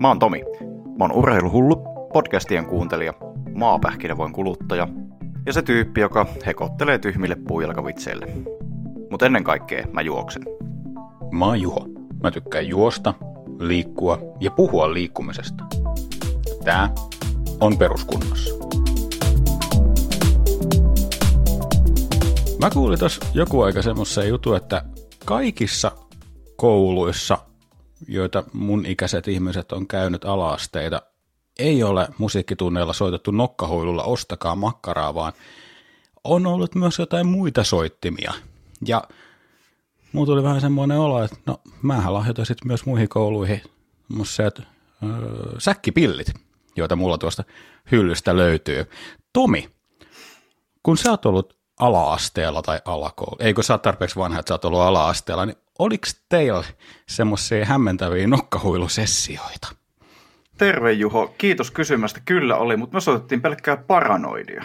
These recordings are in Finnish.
Mä oon Tomi. Mä oon urheiluhullu, podcastien kuuntelija, maapähkinävoin kuluttaja ja se tyyppi, joka hekottelee tyhmille puujalkavitseille. Mutta ennen kaikkea mä juoksen. Mä oon Juho. Mä tykkään juosta, liikkua ja puhua liikkumisesta. Tää on peruskunnossa. Mä kuulin tuossa joku aika semmoisen jutun, että kaikissa kouluissa, joita mun ikäiset ihmiset on käynyt alaasteita, ei ole musiikkitunneilla soitettu nokkahuilulla ostakaa makkaraa, vaan on ollut myös jotain muita soittimia. Ja mulla tuli vähän semmoinen olo, että no mähän lahjoitan sitten myös muihin kouluihin semmoiset öö, säkkipillit, joita mulla tuosta hyllystä löytyy. Tomi, kun sä oot ollut ala-asteella tai alakoulu, ei kun sä oot tarpeeksi vanha, että sä oot ollut ala-asteella, niin oliko teillä semmoisia hämmentäviä nokkahuilusessioita? Terve Juho, kiitos kysymästä. Kyllä oli, mutta me soitettiin pelkkää paranoidia.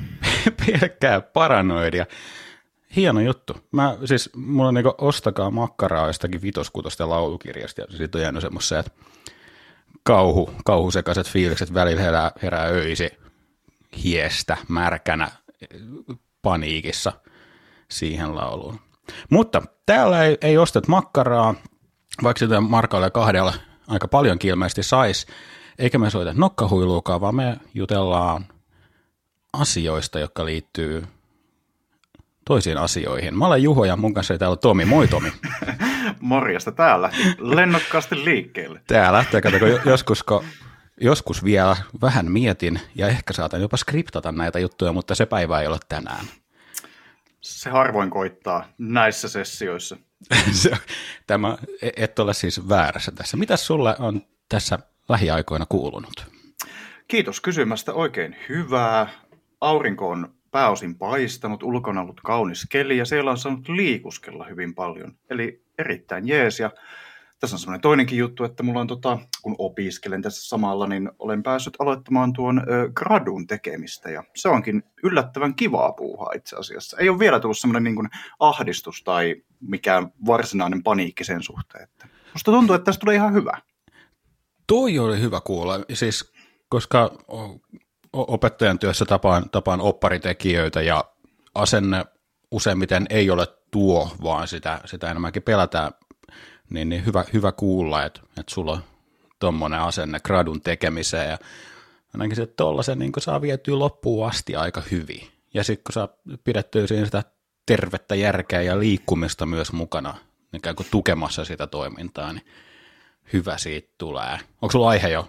Pelkkää paranoidia. Hieno juttu. Mä siis, mulla on niinku ostakaa makkaraa jostakin vitoskutosta laulukirjasta ja siitä on jäänyt semmoisia, että kauhu, kauhusekaiset fiilikset välillä herää, herää öisi hiestä, märkänä, paniikissa siihen lauluun. Mutta täällä ei, ei ostet makkaraa, vaikka sitä markalla ja kahdella aika paljon ilmeisesti sais, eikä me soita nokkahuiluukaan, vaan me jutellaan asioista, jotka liittyy toisiin asioihin. Mä olen Juho ja mun kanssa täällä on Tomi. Moi Tomi. Morjesta, tää lähti lennokkaasti liikkeelle. Tää lähtee, kato, kun joskus, kun joskus vielä vähän mietin ja ehkä saatan jopa skriptata näitä juttuja, mutta se päivä ei ole tänään. Se harvoin koittaa näissä sessioissa. Tämä, et ole siis väärässä tässä. Mitä sulle on tässä lähiaikoina kuulunut? Kiitos kysymästä. Oikein hyvää. Aurinko on pääosin paistanut, ulkona ollut kaunis keli ja siellä on saanut liikuskella hyvin paljon. Eli erittäin jees ja tässä on semmoinen toinenkin juttu, että mulla on tota, kun opiskelen tässä samalla, niin olen päässyt aloittamaan tuon ö, gradun tekemistä ja se onkin yllättävän kivaa puuhaa itse asiassa. Ei ole vielä tullut semmoinen niin ahdistus tai mikään varsinainen paniikki sen suhteen. Että musta tuntuu, että tästä tulee ihan hyvä. Toi oli hyvä kuulla, siis koska opettajan työssä tapaan, tapaan opparitekijöitä ja asenne useimmiten ei ole tuo, vaan sitä, sitä enemmänkin pelätään niin, niin hyvä, hyvä kuulla, että, että sulla on tuommoinen asenne gradun tekemiseen ja ainakin se tollasen niin saa vietyä loppuun asti aika hyvin. Ja sitten kun saa pidettyä siinä sitä tervettä järkeä ja liikkumista myös mukana, ikään kuin tukemassa sitä toimintaa, niin hyvä siitä tulee. Onko sulla aihe jo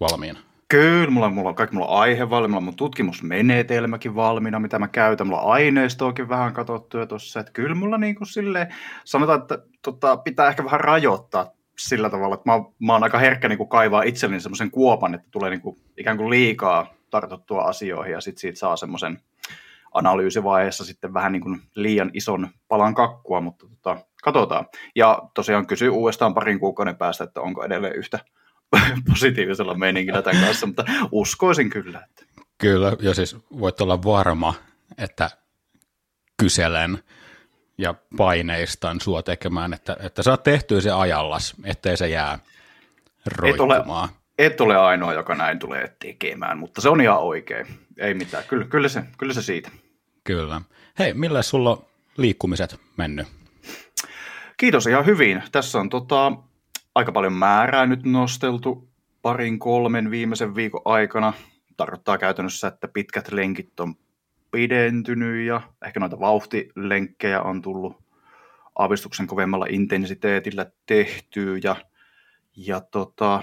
valmiina? Kyllä, mulla, mulla on kaikki, mulla on aihe valmiina, mulla on tutkimusmenetelmäkin valmiina, mitä mä käytän, mulla on aineistoakin vähän katsottu jo tuossa, että kyllä mulla niin kuin silleen, sanotaan, että tota, pitää ehkä vähän rajoittaa sillä tavalla, että mä, mä oon aika herkkä niin kuin kaivaa itselleni semmoisen kuopan, että tulee niin kuin, ikään kuin liikaa tartuttua asioihin ja sitten siitä saa semmoisen analyysivaiheessa sitten vähän niin kuin liian ison palan kakkua, mutta tota, katsotaan. Ja tosiaan kysyy uudestaan parin kuukauden päästä, että onko edelleen yhtä positiivisella meiningillä tämän kanssa, mutta uskoisin kyllä. Että... Kyllä, ja siis voit olla varma, että kyselen ja paineistan sua tekemään, että, että saat tehtyä se ajallas, ettei se jää roikkumaan. Et ole, et ole ainoa, joka näin tulee tekemään, mutta se on ihan oikein. Ei mitään, kyllä, kyllä, se, kyllä se siitä. Kyllä. Hei, millä sulla on liikkumiset mennyt? Kiitos ihan hyvin. Tässä on tota, aika paljon määrää nyt nosteltu parin kolmen viimeisen viikon aikana. Tarkoittaa käytännössä, että pitkät lenkit on pidentynyt ja ehkä noita vauhtilenkkejä on tullut aavistuksen kovemmalla intensiteetillä tehtyä ja, ja tota,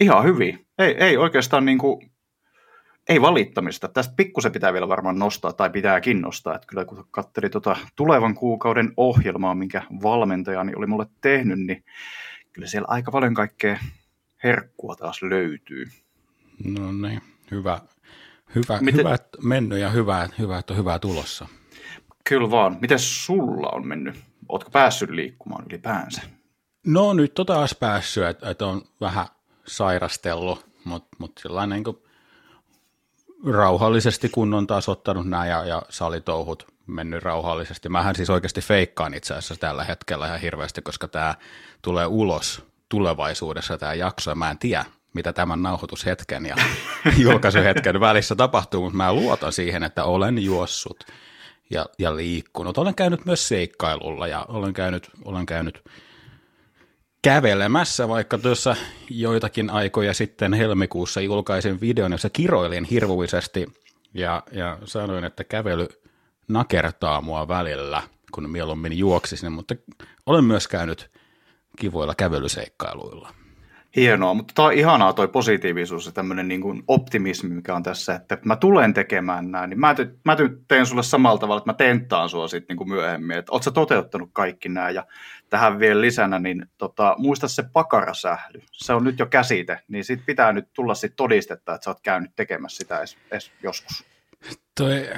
ihan hyvin. Ei, ei oikeastaan niin kuin, ei valittamista. Tästä pikkusen pitää vielä varmaan nostaa tai pitääkin nostaa. Että kyllä kun katselin tota tulevan kuukauden ohjelmaa, minkä valmentajani oli mulle tehnyt, niin kyllä siellä aika paljon kaikkea herkkua taas löytyy. No niin, hyvä. Hyvä, Miten... hyvä että mennyt ja hyvä, hyvä, että on hyvää tulossa. Kyllä vaan. Miten sulla on mennyt? Oletko päässyt liikkumaan ylipäänsä? No nyt on taas päässyt, että, että on vähän sairastellut, mutta mut sellainen niin rauhallisesti kun on taas ottanut nämä ja, ja salitouhut mennyt rauhallisesti. Mähän siis oikeasti feikkaan itse asiassa tällä hetkellä ihan hirveästi, koska tämä tulee ulos tulevaisuudessa tämä jakso, ja mä en tiedä, mitä tämän nauhoitushetken ja julkaisuhetken välissä tapahtuu, mutta mä luotan siihen, että olen juossut ja, ja liikkunut. Olen käynyt myös seikkailulla ja olen käynyt, olen käynyt kävelemässä, vaikka tuossa joitakin aikoja sitten helmikuussa julkaisin videon, jossa kiroilin hirvuisesti ja, ja sanoin, että kävely nakertaa mua välillä, kun mieluummin juoksisin, mutta olen myös käynyt kivoilla kävelyseikkailuilla. Hienoa, mutta tämä on ihanaa toi positiivisuus ja tämmöinen niin kuin optimismi, mikä on tässä, että mä tulen tekemään näin, niin mä, te, mä teen sulle samalla tavalla, että mä tentaan sua sitten niin myöhemmin, että oot sä toteuttanut kaikki nämä ja tähän vielä lisänä, niin tota, muista se pakarasähly, se on nyt jo käsite, niin sit pitää nyt tulla sit todistetta, että sä oot käynyt tekemässä sitä edes, edes joskus. Toi,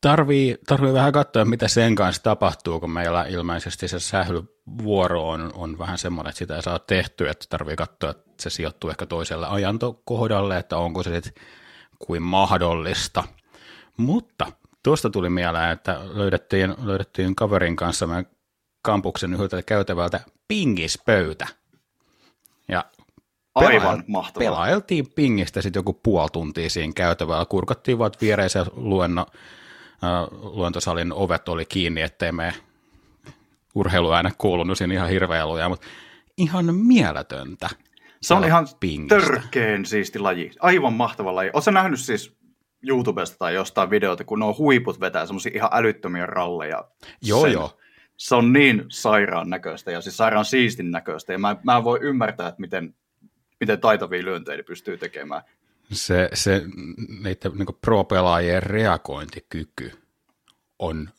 tarvii, tarvii vähän katsoa, mitä sen kanssa tapahtuu, kun meillä ilmeisesti se sählyvuoro on, on vähän semmoinen, että sitä ei saa tehtyä, että tarvii katsoa, että se sijoittuu ehkä toiselle ajantokohdalle, että onko se sitten kuin mahdollista. Mutta tuosta tuli mieleen, että löydettiin, löydettiin kaverin kanssa meidän kampuksen yhdeltä käytävältä pingispöytä. Ja Aivan mahtavaa. Pelailtiin pingistä sitten joku puoli tuntia siinä käytävällä, kurkattiin vaan viereisen luenno, luentosalin ovet oli kiinni, ettei me urheiluääne kuulunut siinä ihan hirveä luja, mutta ihan mieletöntä. Se on ihan pingistä. törkeen siisti laji. Aivan mahtava laji. Oletko nähnyt siis YouTubesta tai jostain videota, kun nuo huiput vetää semmoisia ihan älyttömiä ralleja? Joo, Sen, joo. Se on niin sairaan näköistä ja siis sairaan siistin näköistä. Ja mä, mä en voi ymmärtää, että miten, miten taitavia lyöntejä pystyy tekemään se, se niiden niin pro-pelaajien reagointikyky on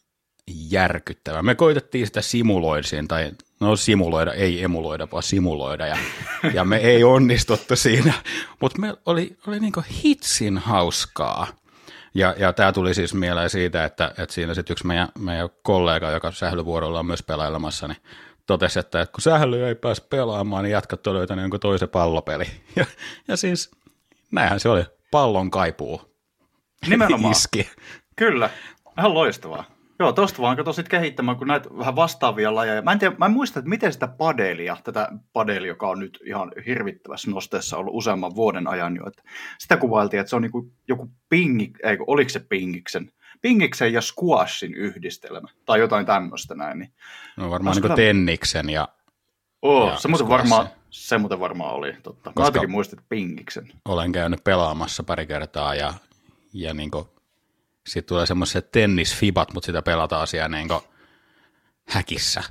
järkyttävä. Me koitettiin sitä simuloida tai no simuloida, ei emuloida, vaan simuloida, ja, ja me ei onnistuttu siinä, mutta me oli, oli niin hitsin hauskaa. Ja, ja tämä tuli siis mieleen siitä, että, että siinä sitten yksi meidän, meidän kollega, joka sählyvuorolla on myös pelailemassa, niin totesi, että, että kun sähly ei pääse pelaamaan, niin jatkat löytänyt jonkun toisen pallopeli. Ja, ja siis näinhän se oli. Pallon kaipuu. Nimenomaan. Iski. Kyllä. Ihan loistavaa. Joo, tosta vaan kato sitten kehittämään, kun näitä vähän vastaavia lajeja. Mä en, tiedä, mä en muista, että miten sitä padelia, tätä padelia, joka on nyt ihan hirvittävässä nosteessa ollut useamman vuoden ajan jo, että sitä kuvailtiin, että se on niin kuin joku pingi, ei oliko se pingiksen, pingiksen ja squashin yhdistelmä, tai jotain tämmöistä näin. Niin no varmaan niin kuin tenniksen ja Oh, se, muuten varmaan, se muuten varmaan oli, totta. Koska Mä jotenkin muistit pingiksen. Olen käynyt pelaamassa pari kertaa ja, ja niin sitten tulee semmoiset tennisfibat, mutta sitä pelataan siellä niin häkissä.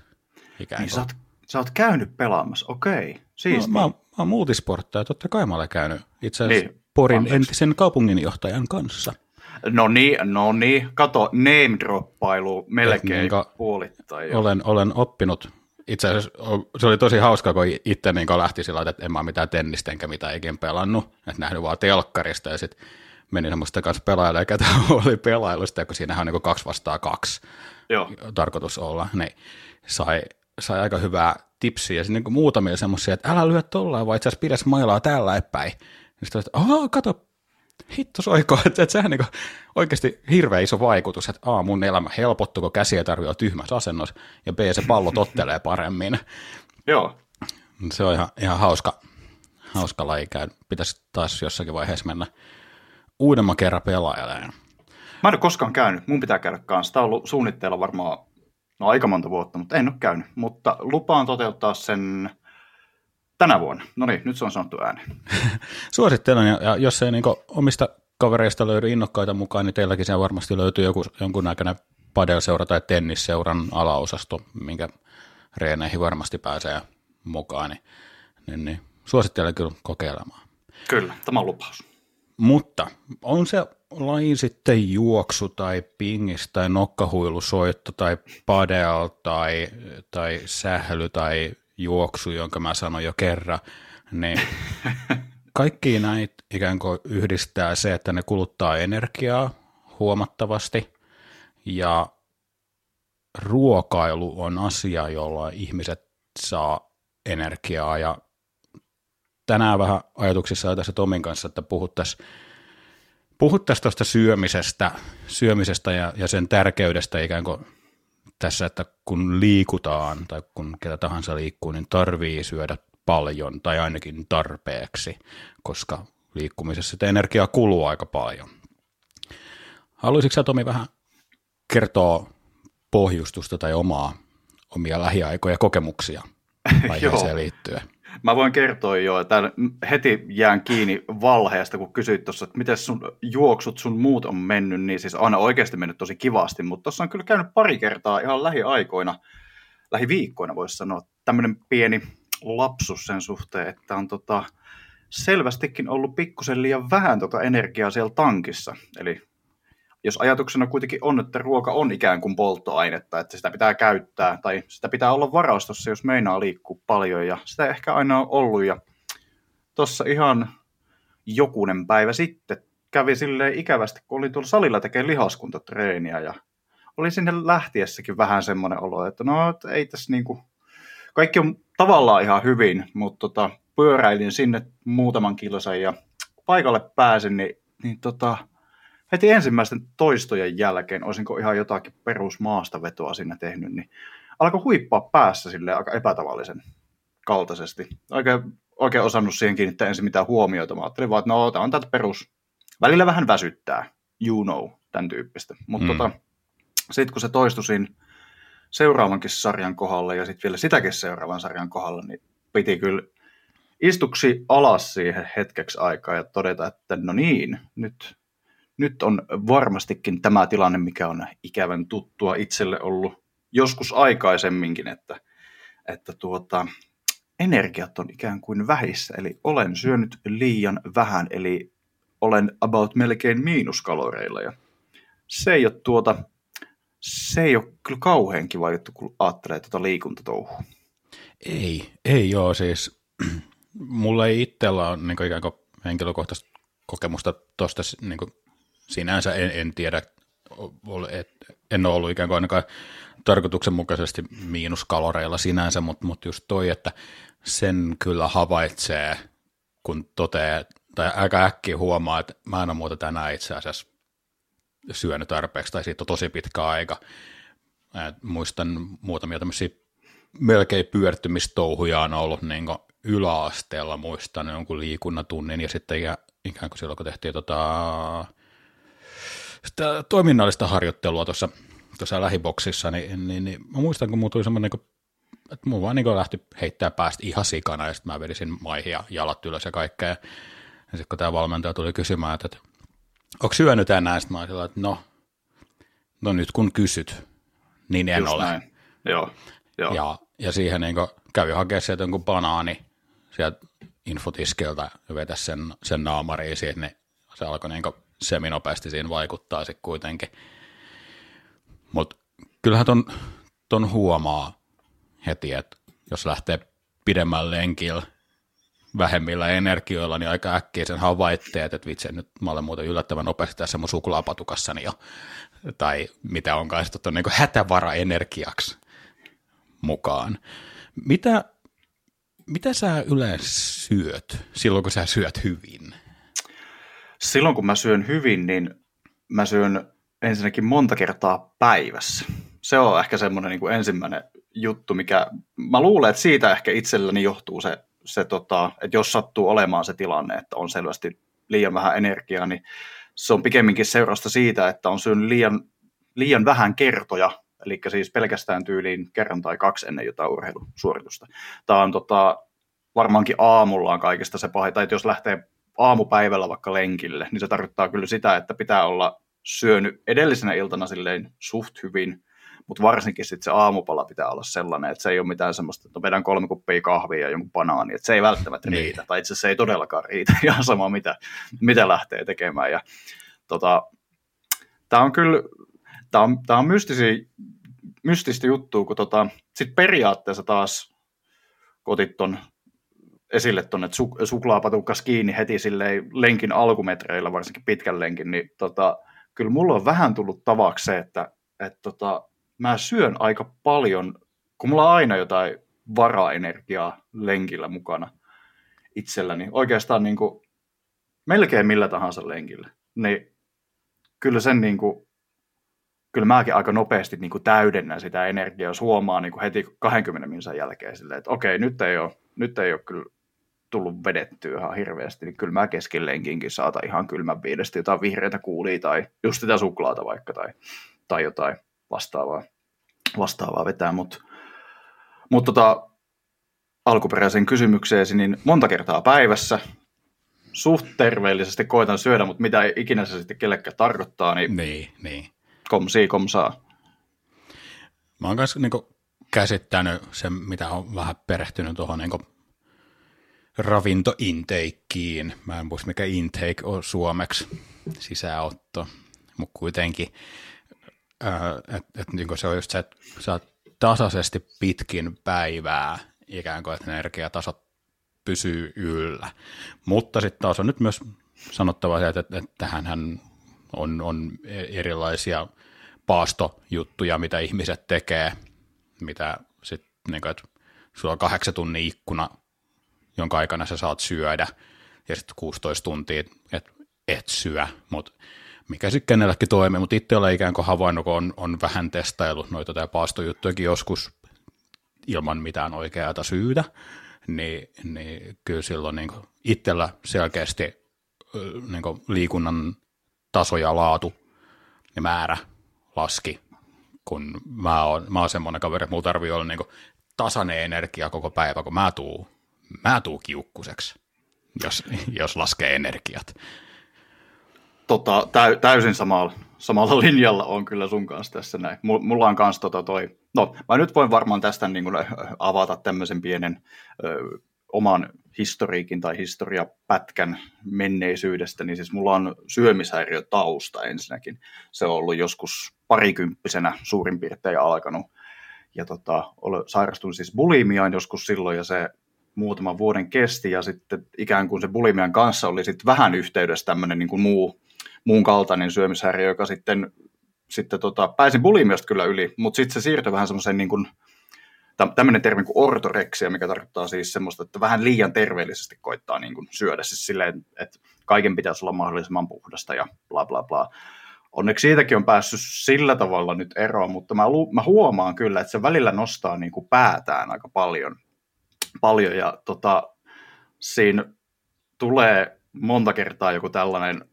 Ikään niin sä oot, sä oot käynyt pelaamassa, okei. Siis no, mä, mä oon muutisporttaja, totta kai mä olen käynyt itse asiassa niin, Porin anteeksi. entisen kaupunginjohtajan kanssa. No niin, no niin, kato, name droppailu melkein niin puolittain. Olen, olen oppinut itse asiassa se oli tosi hauska, kun itse niin lähti sillä että en mä mitään tennistä enkä mitään ikin pelannut, että nähnyt vaan telkkarista ja sitten menin semmoista kanssa pelaajalle, ketä oli pelailusta, kun siinähän on niin kaksi vastaa kaksi Joo. tarkoitus olla, niin sai, sai aika hyvää tipsiä ja niin muutamia semmoisia, että älä lyö tollaan, vaan itse asiassa pidä mailaa täällä epäin. Sitten että kato, hitto soiko, että, että sehän niin oikeasti hirveän iso vaikutus, että A, mun elämä helpottuu, kun käsiä tarvitsee tyhmässä asennossa, ja B, se pallo tottelee paremmin. Joo. Se on ihan, ihan hauska, hauska laji käy. Pitäisi taas jossakin vaiheessa mennä uudemman kerran pelaajalle. Mä en ole koskaan käynyt, mun pitää käydä kanssa. Tämä on ollut suunnitteilla varmaan no, aika monta vuotta, mutta en ole käynyt. Mutta lupaan toteuttaa sen tänä vuonna. No niin, nyt se on sanottu ääneen. Suosittelen, ja, ja jos ei niin omista kavereista löydy innokkaita mukaan, niin teilläkin siellä varmasti löytyy joku, jonkunnäköinen padelseura tai tennisseuran alaosasto, minkä reeneihin varmasti pääsee mukaan, niin, niin, niin suosittelen kyllä kokeilemaan. Kyllä, tämä on lupaus. Mutta on se laji sitten juoksu tai pingis tai nokkahuilusoitto tai padel tai, tai sähly tai juoksu, jonka mä sanoin jo kerran, niin kaikki näitä ikään kuin yhdistää se, että ne kuluttaa energiaa huomattavasti. Ja ruokailu on asia, jolla ihmiset saa energiaa. Ja tänään vähän ajatuksissa tässä Tomin kanssa, että puhuttaisiin puhuttaisiin tuosta syömisestä, syömisestä ja, ja sen tärkeydestä ikään kuin tässä, että kun liikutaan tai kun ketä tahansa liikkuu, niin tarvii syödä paljon tai ainakin tarpeeksi, koska liikkumisessa sitä energiaa kuluu aika paljon. Haluaisitko sä Tomi vähän kertoa pohjustusta tai omaa, omia lähiaikoja kokemuksia aiheeseen liittyen? Mä voin kertoa jo, että heti jään kiinni valheesta, kun kysyit tuossa, että miten sun juoksut, sun muut on mennyt, niin siis aina oikeasti mennyt tosi kivasti, mutta tuossa on kyllä käynyt pari kertaa ihan lähiaikoina, lähiviikkoina voisi sanoa, tämmöinen pieni lapsus sen suhteen, että on tota, selvästikin ollut pikkusen liian vähän tota energiaa siellä tankissa. Eli jos ajatuksena kuitenkin on, että ruoka on ikään kuin polttoainetta, että sitä pitää käyttää tai sitä pitää olla varastossa, jos meinaa liikkua paljon ja sitä ei ehkä aina on ollut. Ja tuossa ihan jokunen päivä sitten kävi silleen ikävästi, kun olin tuolla salilla tekemään lihaskuntatreeniä ja oli sinne lähtiessäkin vähän semmoinen olo, että no että ei tässä niinku, kaikki on tavallaan ihan hyvin, mutta tota, pyöräilin sinne muutaman kilsan ja paikalle pääsin, niin, niin tota, heti ensimmäisten toistojen jälkeen, olisinko ihan jotakin perusmaastavetoa siinä tehnyt, niin alkoi huippaa päässä sille aika epätavallisen kaltaisesti. Oikein, oikein osannut siihen kiinnittää ensin mitään huomioita. Mä ajattelin vaan, että no, tämä on tätä perus. Välillä vähän väsyttää, you know, tämän tyyppistä. Mutta mm. tota, sitten kun se toistui siinä seuraavankin sarjan kohdalla ja sitten vielä sitäkin seuraavan sarjan kohdalla, niin piti kyllä istuksi alas siihen hetkeksi aikaa ja todeta, että no niin, nyt nyt on varmastikin tämä tilanne, mikä on ikävän tuttua itselle ollut joskus aikaisemminkin, että, että tuota, energiat on ikään kuin vähissä, eli olen syönyt liian vähän, eli olen about melkein miinuskaloreilla, ja se ei ole tuota, se ei ole kyllä kauhean kiva juttu, kun ajattelee tuota liikuntatouhua. Ei, ei joo, siis mulla ei itsellä ole niin ikään kuin henkilökohtaista kokemusta tuosta niin sinänsä en, en tiedä, et, en ole ollut ikään kuin ainakaan tarkoituksenmukaisesti miinuskaloreilla sinänsä, mutta, mutta just toi, että sen kyllä havaitsee, kun toteaa, tai aika äkkiä huomaa, että mä en ole muuta tänään itse asiassa syönyt tarpeeksi, tai siitä on tosi pitkä aika. Mä muistan muutamia tämmöisiä melkein pyörtymistouhuja on ollut niin yläasteella, muistan jonkun liikunnatunnin, ja sitten ikään kuin silloin, kun tehtiin tota, sitä toiminnallista harjoittelua tuossa, tuossa lähiboksissa, niin, niin, niin mä muistan, kun mulla tuli semmoinen, niin että mulla vaan niin lähti heittää päästä ihan sikana, ja sitten mä vedisin maihin ja jalat ylös ja kaikkea. Ja sitten kun tämä valmentaja tuli kysymään, että, että onko syönyt tänään, sitten mä olin että no, no nyt kun kysyt, niin en Just ole. Näin. Joo, joo. Ja, ja siihen niin kävi hakemaan sieltä jonkun banaani sieltä infotiskeltä ja vetäisi sen, sen naamariin siihen, niin se alkoi niin seminopeasti siinä vaikuttaa sitten kuitenkin. Mutta kyllähän ton, ton huomaa heti, että jos lähtee pidemmällä lenkillä vähemmillä energioilla, niin aika äkkiä sen havaitsee, että vitsi, nyt mä olen muuten yllättävän nopeasti tässä mun suklaapatukassani jo, tai mitä onkaan sitten niin hätävara energiaksi mukaan. Mitä, mitä sä yleensä syöt silloin, kun sä syöt hyvin? Silloin kun mä syön hyvin, niin mä syön ensinnäkin monta kertaa päivässä. Se on ehkä semmoinen niin kuin ensimmäinen juttu, mikä mä luulen, että siitä ehkä itselläni johtuu se, se tota, että jos sattuu olemaan se tilanne, että on selvästi liian vähän energiaa, niin se on pikemminkin seurasta siitä, että on syönyt liian, liian vähän kertoja, eli siis pelkästään tyyliin kerran tai kaksi ennen jotain urheilusuoritusta. Tämä on tota, varmaankin aamullaan kaikista se pahin, tai jos lähtee aamupäivällä vaikka lenkille, niin se tarkoittaa kyllä sitä, että pitää olla syönyt edellisenä iltana silleen suht hyvin, mutta varsinkin sitten se aamupala pitää olla sellainen, että se ei ole mitään semmoista, että vedän kolme kuppia kahvia ja jonkun banaani, että se ei välttämättä niin. riitä, tai itse asiassa se ei todellakaan riitä, ihan sama mitä, mitä lähtee tekemään. Ja, tota, tämä on kyllä, tämä on, tämä on mystisi, mystistä juttua, kun tota, sit periaatteessa taas kotit ton esille tuonne, että su, suklaapatukas kiinni heti silleen lenkin alkumetreillä, varsinkin pitkän lenkin, niin tota, kyllä mulla on vähän tullut tavaksi se, että et tota, mä syön aika paljon, kun mulla on aina jotain varaenergiaa lenkillä mukana itselläni, oikeastaan niin kuin, melkein millä tahansa lenkillä, niin kyllä sen niin kuin, kyllä mäkin aika nopeasti niin kuin täydennän sitä energiaa, jos huomaa niin kuin heti 20 minuutin jälkeen silleen, että okei, nyt ei ole, nyt ei ole kyllä tullut vedettyä ihan hirveästi, niin kyllä mä kesken lenkinkin saata ihan kylmän viidestä jotain vihreitä kuulia tai just sitä suklaata vaikka tai, tai jotain vastaavaa, vastaavaa vetää, mutta mut tota, alkuperäisen kysymykseesi, niin monta kertaa päivässä suht terveellisesti koitan syödä, mutta mitä ikinä se sitten kellekään tarkoittaa, niin, niin, niin. komsii komsaa. Mä oon kanssa niin käsittänyt sen, mitä on vähän perehtynyt tuohon niin ravintointakein. Mä en muista mikä intake on suomeksi, sisäotto, mutta kuitenkin, että et, niin se on just se, että sä tasaisesti pitkin päivää ikään kuin, että energiatasot pysyy yllä. Mutta sitten taas on nyt myös sanottava se, että, että tähän on, on erilaisia paastojuttuja, mitä ihmiset tekee, mitä sitten, niin kuin, että sulla on kahdeksan tunnin ikkuna, jonka aikana sä saat syödä, ja sitten 16 tuntia, että et syö, mutta mikä sitten kenelläkin toimii, mutta itse olen ikään kuin havainnut, kun on, on vähän testaillut noita tai paastojuttujakin joskus ilman mitään oikeaa syytä, niin, niin kyllä silloin niin itsellä selkeästi niin liikunnan taso ja laatu ja määrä laski, kun mä oon, mä oon semmoinen kaveri, että mulla tarvii olla niin tasainen energia koko päivä, kun mä tuun, mä tuun kiukkuseksi, jos, jos laskee energiat. Tota, täy, täysin samalla, samalla linjalla on kyllä sun kanssa tässä näin. Mulla on kanssa tota toi, no mä nyt voin varmaan tästä niin kuin avata tämmöisen pienen ö, oman historiikin tai historiapätkän menneisyydestä, niin siis mulla on syömishäiriö tausta ensinnäkin. Se on ollut joskus parikymppisenä suurin piirtein alkanut. Ja tota, sairastuin siis bulimiaan joskus silloin ja se muutaman vuoden kesti ja sitten ikään kuin se bulimian kanssa oli sitten vähän yhteydessä tämmöinen niin kuin muu, muun kaltainen syömishäiriö, joka sitten, sitten tota, pääsin bulimiasta kyllä yli, mutta sitten se siirtyi vähän semmoiseen niin kuin, tämmöinen termi kuin ortoreksia, mikä tarkoittaa siis semmoista, että vähän liian terveellisesti koittaa niin kuin syödä, siis silleen, että kaiken pitäisi olla mahdollisimman puhdasta ja bla bla bla. Onneksi siitäkin on päässyt sillä tavalla nyt eroon, mutta mä, lu- mä huomaan kyllä, että se välillä nostaa niin kuin päätään aika paljon, paljon ja tota, siinä tulee monta kertaa joku tällainen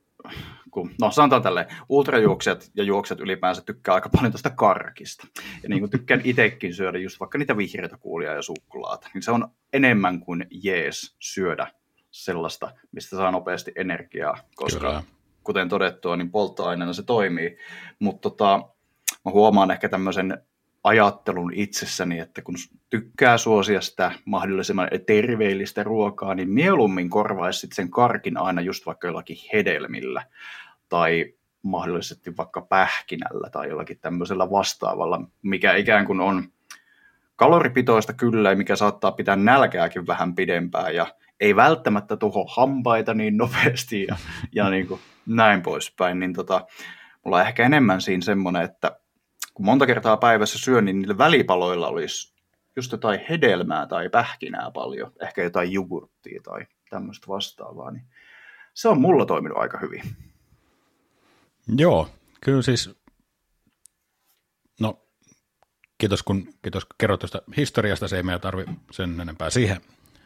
kun, no sanotaan tälleen, ultrajuoksijat ja juoksijat ylipäänsä tykkää aika paljon tästä karkista. Ja niin kuin tykkään itsekin syödä just vaikka niitä vihreitä kuulia ja suklaata, niin se on enemmän kuin jees syödä sellaista, mistä saa nopeasti energiaa, koska Kyllä. kuten todettua, niin polttoaineena se toimii. Mutta tota, mä huomaan ehkä tämmöisen ajattelun itsessäni, että kun tykkää suosia sitä mahdollisimman terveellistä ruokaa, niin mieluummin korvaisi sen karkin aina just vaikka jollakin hedelmillä tai mahdollisesti vaikka pähkinällä tai jollakin tämmöisellä vastaavalla, mikä ikään kuin on kaloripitoista kyllä ja mikä saattaa pitää nälkääkin vähän pidempään ja ei välttämättä tuho hampaita niin nopeasti ja, ja niin kuin näin poispäin, niin tota, mulla on ehkä enemmän siinä semmoinen, että kun monta kertaa päivässä syön, niin niillä välipaloilla olisi just jotain hedelmää tai pähkinää paljon, ehkä jotain jogurttia tai tämmöistä vastaavaa, niin se on mulla toiminut aika hyvin. Joo, kyllä siis, no kiitos kun, kiitos kun kerroit tuosta historiasta, se ei meidän tarvi sen enempää siihen,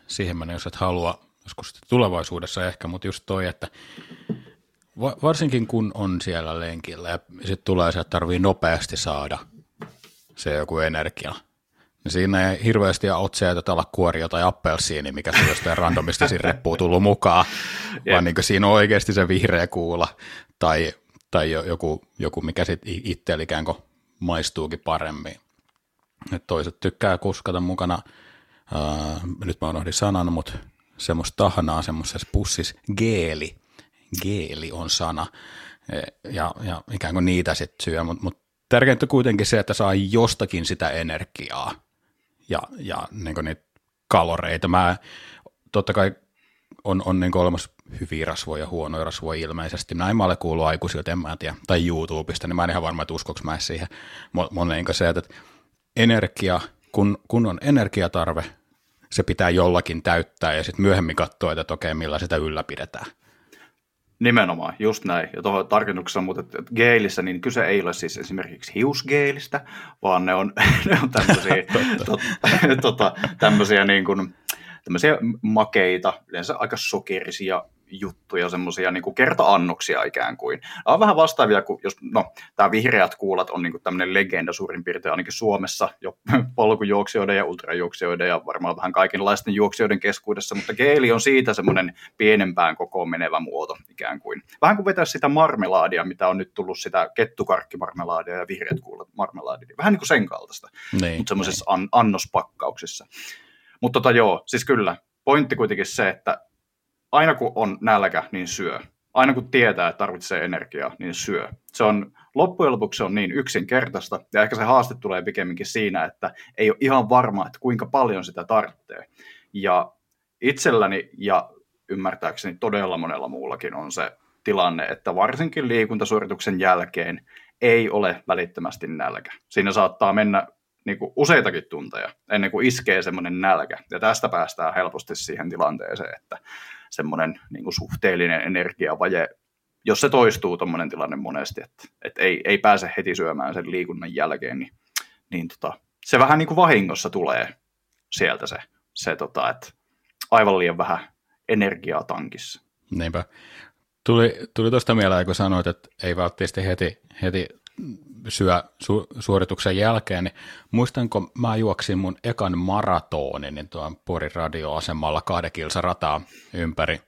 siihen mennä, jos et halua joskus tulevaisuudessa ehkä, mutta just toi, että varsinkin kun on siellä lenkillä ja sitten tulee se, että tarvii nopeasti saada se joku energia, niin siinä ei hirveästi ole otseja olla kuoria tai appelsiini, mikä se jostain randomisti siinä reppuun tullut mukaan, vaan niin siinä on oikeasti se vihreä kuula tai tai joku, joku mikä sitten itse ikään kuin maistuukin paremmin. Et toiset tykkää kuskata mukana, ää, nyt mä unohdin sanan, mutta semmoista tahnaa semmoisessa pussissa, geeli, geeli on sana, e, ja, ja ikään kuin niitä sitten syö, mutta mut tärkeintä kuitenkin se, että saa jostakin sitä energiaa ja, ja niin niitä kaloreita. Mä totta kai on, on niin olemassa hyviä rasvoja, huonoja rasvoja ilmeisesti. Näin mä olen kuullut aikuisilta, en mä tiedä, tai YouTubesta, niin mä en ihan varma, että uskoks mä siihen. Monen se, että energia, kun, kun on energiatarve, se pitää jollakin täyttää ja sitten myöhemmin katsoa, että okei, millä sitä ylläpidetään. Nimenomaan, just näin. Ja tuohon tarkennuksessa mutta että geelissä, niin kyse ei ole siis esimerkiksi hiusgeelistä, vaan ne on, ne on tämmöisiä, tot, tota, tämmöisiä, niin kuin, tämmöisiä makeita, yleensä aika sokerisia juttuja, semmoisia niin kerta-annoksia ikään kuin. Nämä on vähän vastaavia kuin, jos, no, tämä vihreät kuulat on niin kuin tämmöinen legenda suurin piirtein ainakin Suomessa jo polkujuoksijoiden ja ultrajuoksijoiden ja varmaan vähän kaikenlaisten juoksijoiden keskuudessa, mutta geeli on siitä semmoinen pienempään kokoon menevä muoto ikään kuin. Vähän kuin vetää sitä marmelaadia, mitä on nyt tullut sitä kettukarkkimarmelaadia ja vihreät kuulat marmelaadia. Vähän niin kuin sen kaltaista, niin, mutta semmoisessa niin. an- annospakkauksessa. Mutta tota joo, siis kyllä, pointti kuitenkin se, että aina kun on nälkä, niin syö. Aina kun tietää, että tarvitsee energiaa, niin syö. Se on, loppujen lopuksi se on niin yksinkertaista, ja ehkä se haaste tulee pikemminkin siinä, että ei ole ihan varma, että kuinka paljon sitä tarvitsee. Ja itselläni ja ymmärtääkseni todella monella muullakin on se tilanne, että varsinkin liikuntasuorituksen jälkeen ei ole välittömästi nälkä. Siinä saattaa mennä niin kuin useitakin tunteja ennen kuin iskee semmoinen nälkä. Ja tästä päästään helposti siihen tilanteeseen, että semmoinen niin kuin suhteellinen energiavaje, jos se toistuu tuommoinen tilanne monesti, että, että ei, ei pääse heti syömään sen liikunnan jälkeen, niin, niin tota, se vähän niin kuin vahingossa tulee sieltä se, se tota, että aivan liian vähän energiaa tankissa. Niinpä. Tuli, tuli tuosta mieleen, kun sanoit, että ei välttämättä heti, heti syö su, suorituksen jälkeen, niin muistanko mä juoksin mun ekan maratonin niin tuon Porin radioasemalla kahden kilsa rataa ympäri.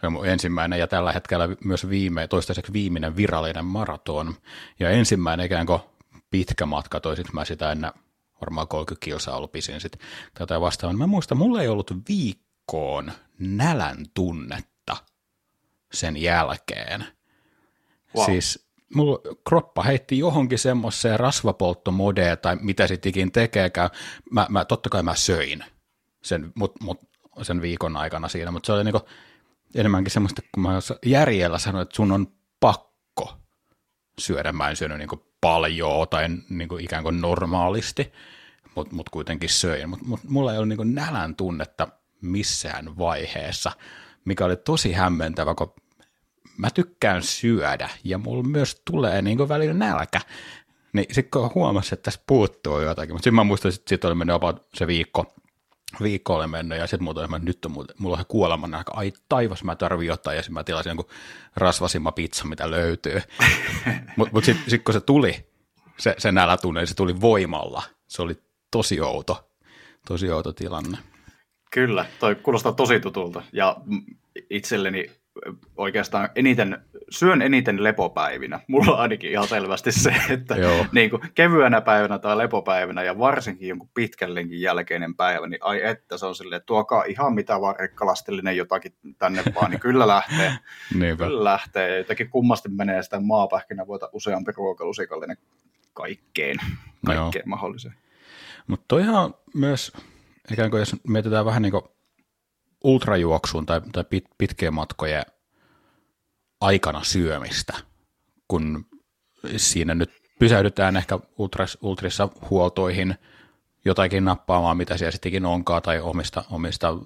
Se on mun ensimmäinen ja tällä hetkellä myös viime, toistaiseksi viimeinen virallinen maraton. Ja ensimmäinen ikään kuin pitkä matka, toisiksi mä sitä ennen varmaan 30 kilsaa ollut pisin sit tätä vastaan. Mä muistan, mulla ei ollut viikkoon nälän tunnetta sen jälkeen. Wow. Siis mulla kroppa heitti johonkin semmoiseen rasvapolttomodeen tai mitä sitten ikin tekeekään. Mä, mä, totta kai mä söin sen, mut, mut, sen viikon aikana siinä, mutta se oli niinku enemmänkin semmoista, kun mä järjellä sanoin, että sun on pakko syödä. Mä en syönyt niinku paljon tai niinku ikään kuin normaalisti, mutta mut kuitenkin söin. Mutta mut, mulla ei ollut niinku nälän tunnetta missään vaiheessa, mikä oli tosi hämmentävä, kun mä tykkään syödä ja mulla myös tulee niin välillä nälkä. Niin sitten kun huomasi, että tässä puuttuu jotakin, mutta sitten mä muistan, että sitten oli mennyt about se viikko, viikko oli mennyt ja sitten mulla nyt on mulla on kuoleman nälkä, ai taivas mä tarvin jotain ja sitten mä tilasin jonkun rasvasimma pizza, mitä löytyy. mutta mut sitten sit kun se tuli, se, se nälätunne, niin se tuli voimalla. Se oli tosi outo, tosi outo tilanne. Kyllä, toi kuulostaa tosi tutulta ja itselleni oikeastaan eniten, syön eniten lepopäivinä. Mulla on ainakin ihan selvästi se, että niin kuin kevyenä päivänä tai lepopäivänä ja varsinkin jonkun pitkän lenkin jälkeinen päivä, niin ai että se on silleen, että tuokaa ihan mitä vaan rekkalastillinen jotakin tänne vaan, niin kyllä lähtee. Kyllä lähtee. Jotenkin kummasti menee sitä maapähkinä voita useampi ruokalusikallinen kaikkeen, kaikkeen Joo. mahdolliseen. Mutta toihan myös, ikään kuin jos mietitään vähän niin kuin ultrajuoksuun tai, tai pit, pitkien matkojen aikana syömistä, kun siinä nyt pysäydytään ehkä ultras, ultrissa huoltoihin jotakin nappaamaan, mitä siellä sittenkin onkaan, tai omista, omista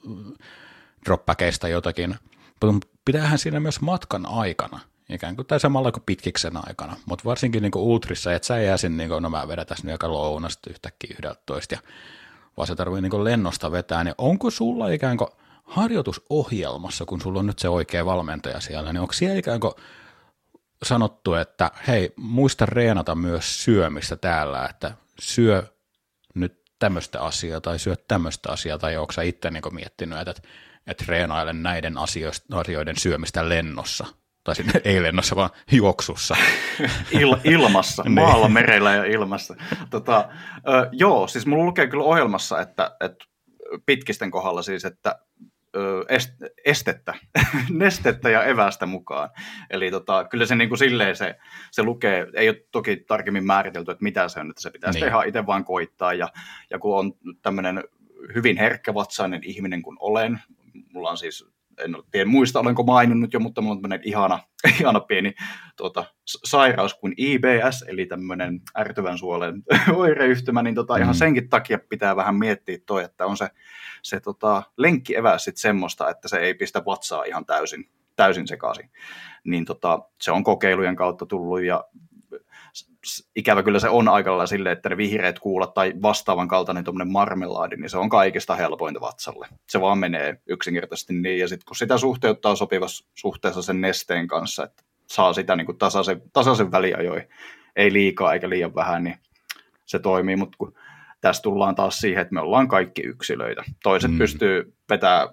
droppäkeistä jotakin. Mutta pitäähän siinä myös matkan aikana, ikään kuin tai samalla kuin pitkiksen aikana, mutta varsinkin niin ultrissa, että sä jää sinne, niin kuin, no mä vedän tässä nyt lounasta yhtäkkiä yhdeltä ja vaan se tarvii niin lennosta vetää, niin onko sulla ikään kuin harjoitusohjelmassa, kun sulla on nyt se oikea valmentaja siellä, niin onko siellä ikään kuin sanottu, että hei, muista reenata myös syömistä täällä, että syö nyt tämmöistä asiaa tai syö tämmöistä asiaa, tai onko sä itse niin miettinyt, että, että reenailen näiden asioiden syömistä lennossa, tai sitten ei lennossa, vaan juoksussa. Il, ilmassa, niin. maalla, merellä ja ilmassa. Tota, ö, joo, siis mulla lukee kyllä ohjelmassa, että, että pitkisten kohdalla siis, että estettä, nestettä ja evästä mukaan. Eli tota, kyllä se niin kuin silleen se, se lukee, ei ole toki tarkemmin määritelty, että mitä se on, että se pitää niin. ihan itse vaan koittaa. Ja, ja kun on tämmöinen hyvin herkkävatsainen ihminen kuin olen, mulla on siis en tiedä muista, olenko maininnut jo, mutta mulla on tämmöinen ihana, ihana pieni tuota, sairaus kuin IBS, eli tämmöinen ärtyvän suolen oireyhtymä, niin tota, mm. ihan senkin takia pitää vähän miettiä toi, että on se, se tota, lenkki evää sitten semmoista, että se ei pistä vatsaa ihan täysin täysin sekaisin. Niin tota, se on kokeilujen kautta tullut ja ikävä kyllä se on aika lailla silleen, että ne vihreät kuulat tai vastaavan kaltainen tuommoinen marmelaadi, niin se on kaikista helpointa vatsalle. Se vaan menee yksinkertaisesti niin, ja sitten kun sitä suhteuttaa sopivassa suhteessa sen nesteen kanssa, että saa sitä niin kuin tasaisen, tasaisen väliajoin, ei liikaa eikä liian vähän, niin se toimii, mutta kun tässä tullaan taas siihen, että me ollaan kaikki yksilöitä. Toiset mm. pystyy vetämään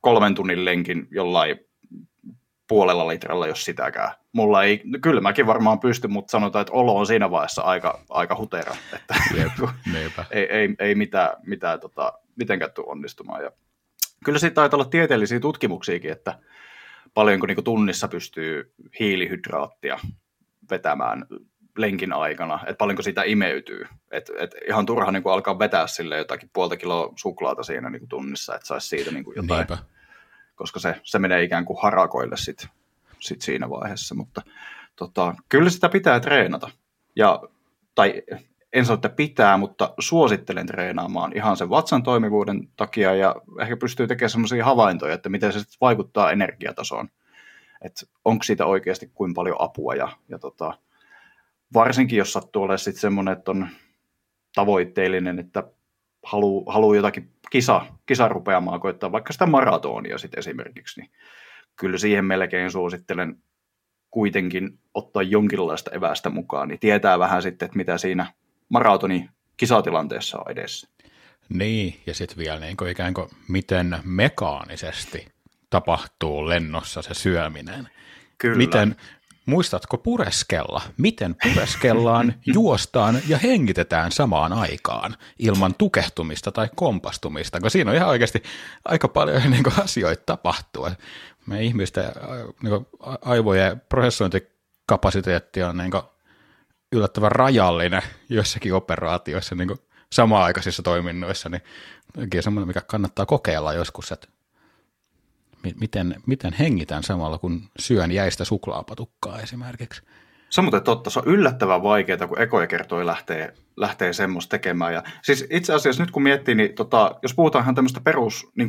kolmen tunnin lenkin jollain puolella litralla, jos sitäkään. Mulla ei, no kyllä mäkin varmaan pystyn, mutta sanotaan, että olo on siinä vaiheessa aika, aika hutera, että Jep, ei, ei, ei mitään, mitään tota, mitenkään tule onnistumaan. Ja kyllä siitä taitaa olla tieteellisiä tutkimuksiakin, että paljonko niin tunnissa pystyy hiilihydraattia vetämään lenkin aikana, että paljonko sitä imeytyy. Et, et ihan turha niin alkaa vetää sille jotakin puolta kiloa suklaata siinä niin tunnissa, että saisi siitä niin jotain. Niinpä koska se, se menee ikään kuin harakoille sit, sit siinä vaiheessa, mutta tota, kyllä sitä pitää treenata. Ja, tai en sano, että pitää, mutta suosittelen treenaamaan ihan sen vatsan toimivuuden takia ja ehkä pystyy tekemään sellaisia havaintoja, että miten se vaikuttaa energiatasoon. Että onko siitä oikeasti kuin paljon apua ja, ja tota, varsinkin jos sattuu olemaan sitten semmoinen, että on tavoitteellinen, että haluaa haluu jotakin kisa, kisarupeamaa koittaa vaikka sitä maratonia sitten esimerkiksi, niin kyllä siihen melkein suosittelen kuitenkin ottaa jonkinlaista evästä mukaan, niin tietää vähän sitten, että mitä siinä maratoni kisatilanteessa on edessä. Niin, ja sitten vielä niin kuin ikään kuin miten mekaanisesti tapahtuu lennossa se syöminen. Kyllä. Miten, Muistatko pureskella? Miten pureskellaan, juostaan ja hengitetään samaan aikaan ilman tukehtumista tai kompastumista? Kun siinä on ihan oikeasti aika paljon niin kuin, asioita tapahtuu. Meidän ihmisten niin kuin, aivojen prosessointikapasiteetti on niin kuin, yllättävän rajallinen joissakin operaatioissa niin kuin, samaan-aikaisissa toiminnoissa, niin on semmoinen, mikä kannattaa kokeilla joskus, että miten, miten hengitän samalla, kun syön jäistä suklaapatukkaa esimerkiksi. Muuten totta, se on yllättävän vaikeaa, kun ekoja kertoi lähtee, lähtee semmoista tekemään. Ja, siis itse asiassa nyt kun miettii, niin tota, jos puhutaan ihan tämmöistä perus niin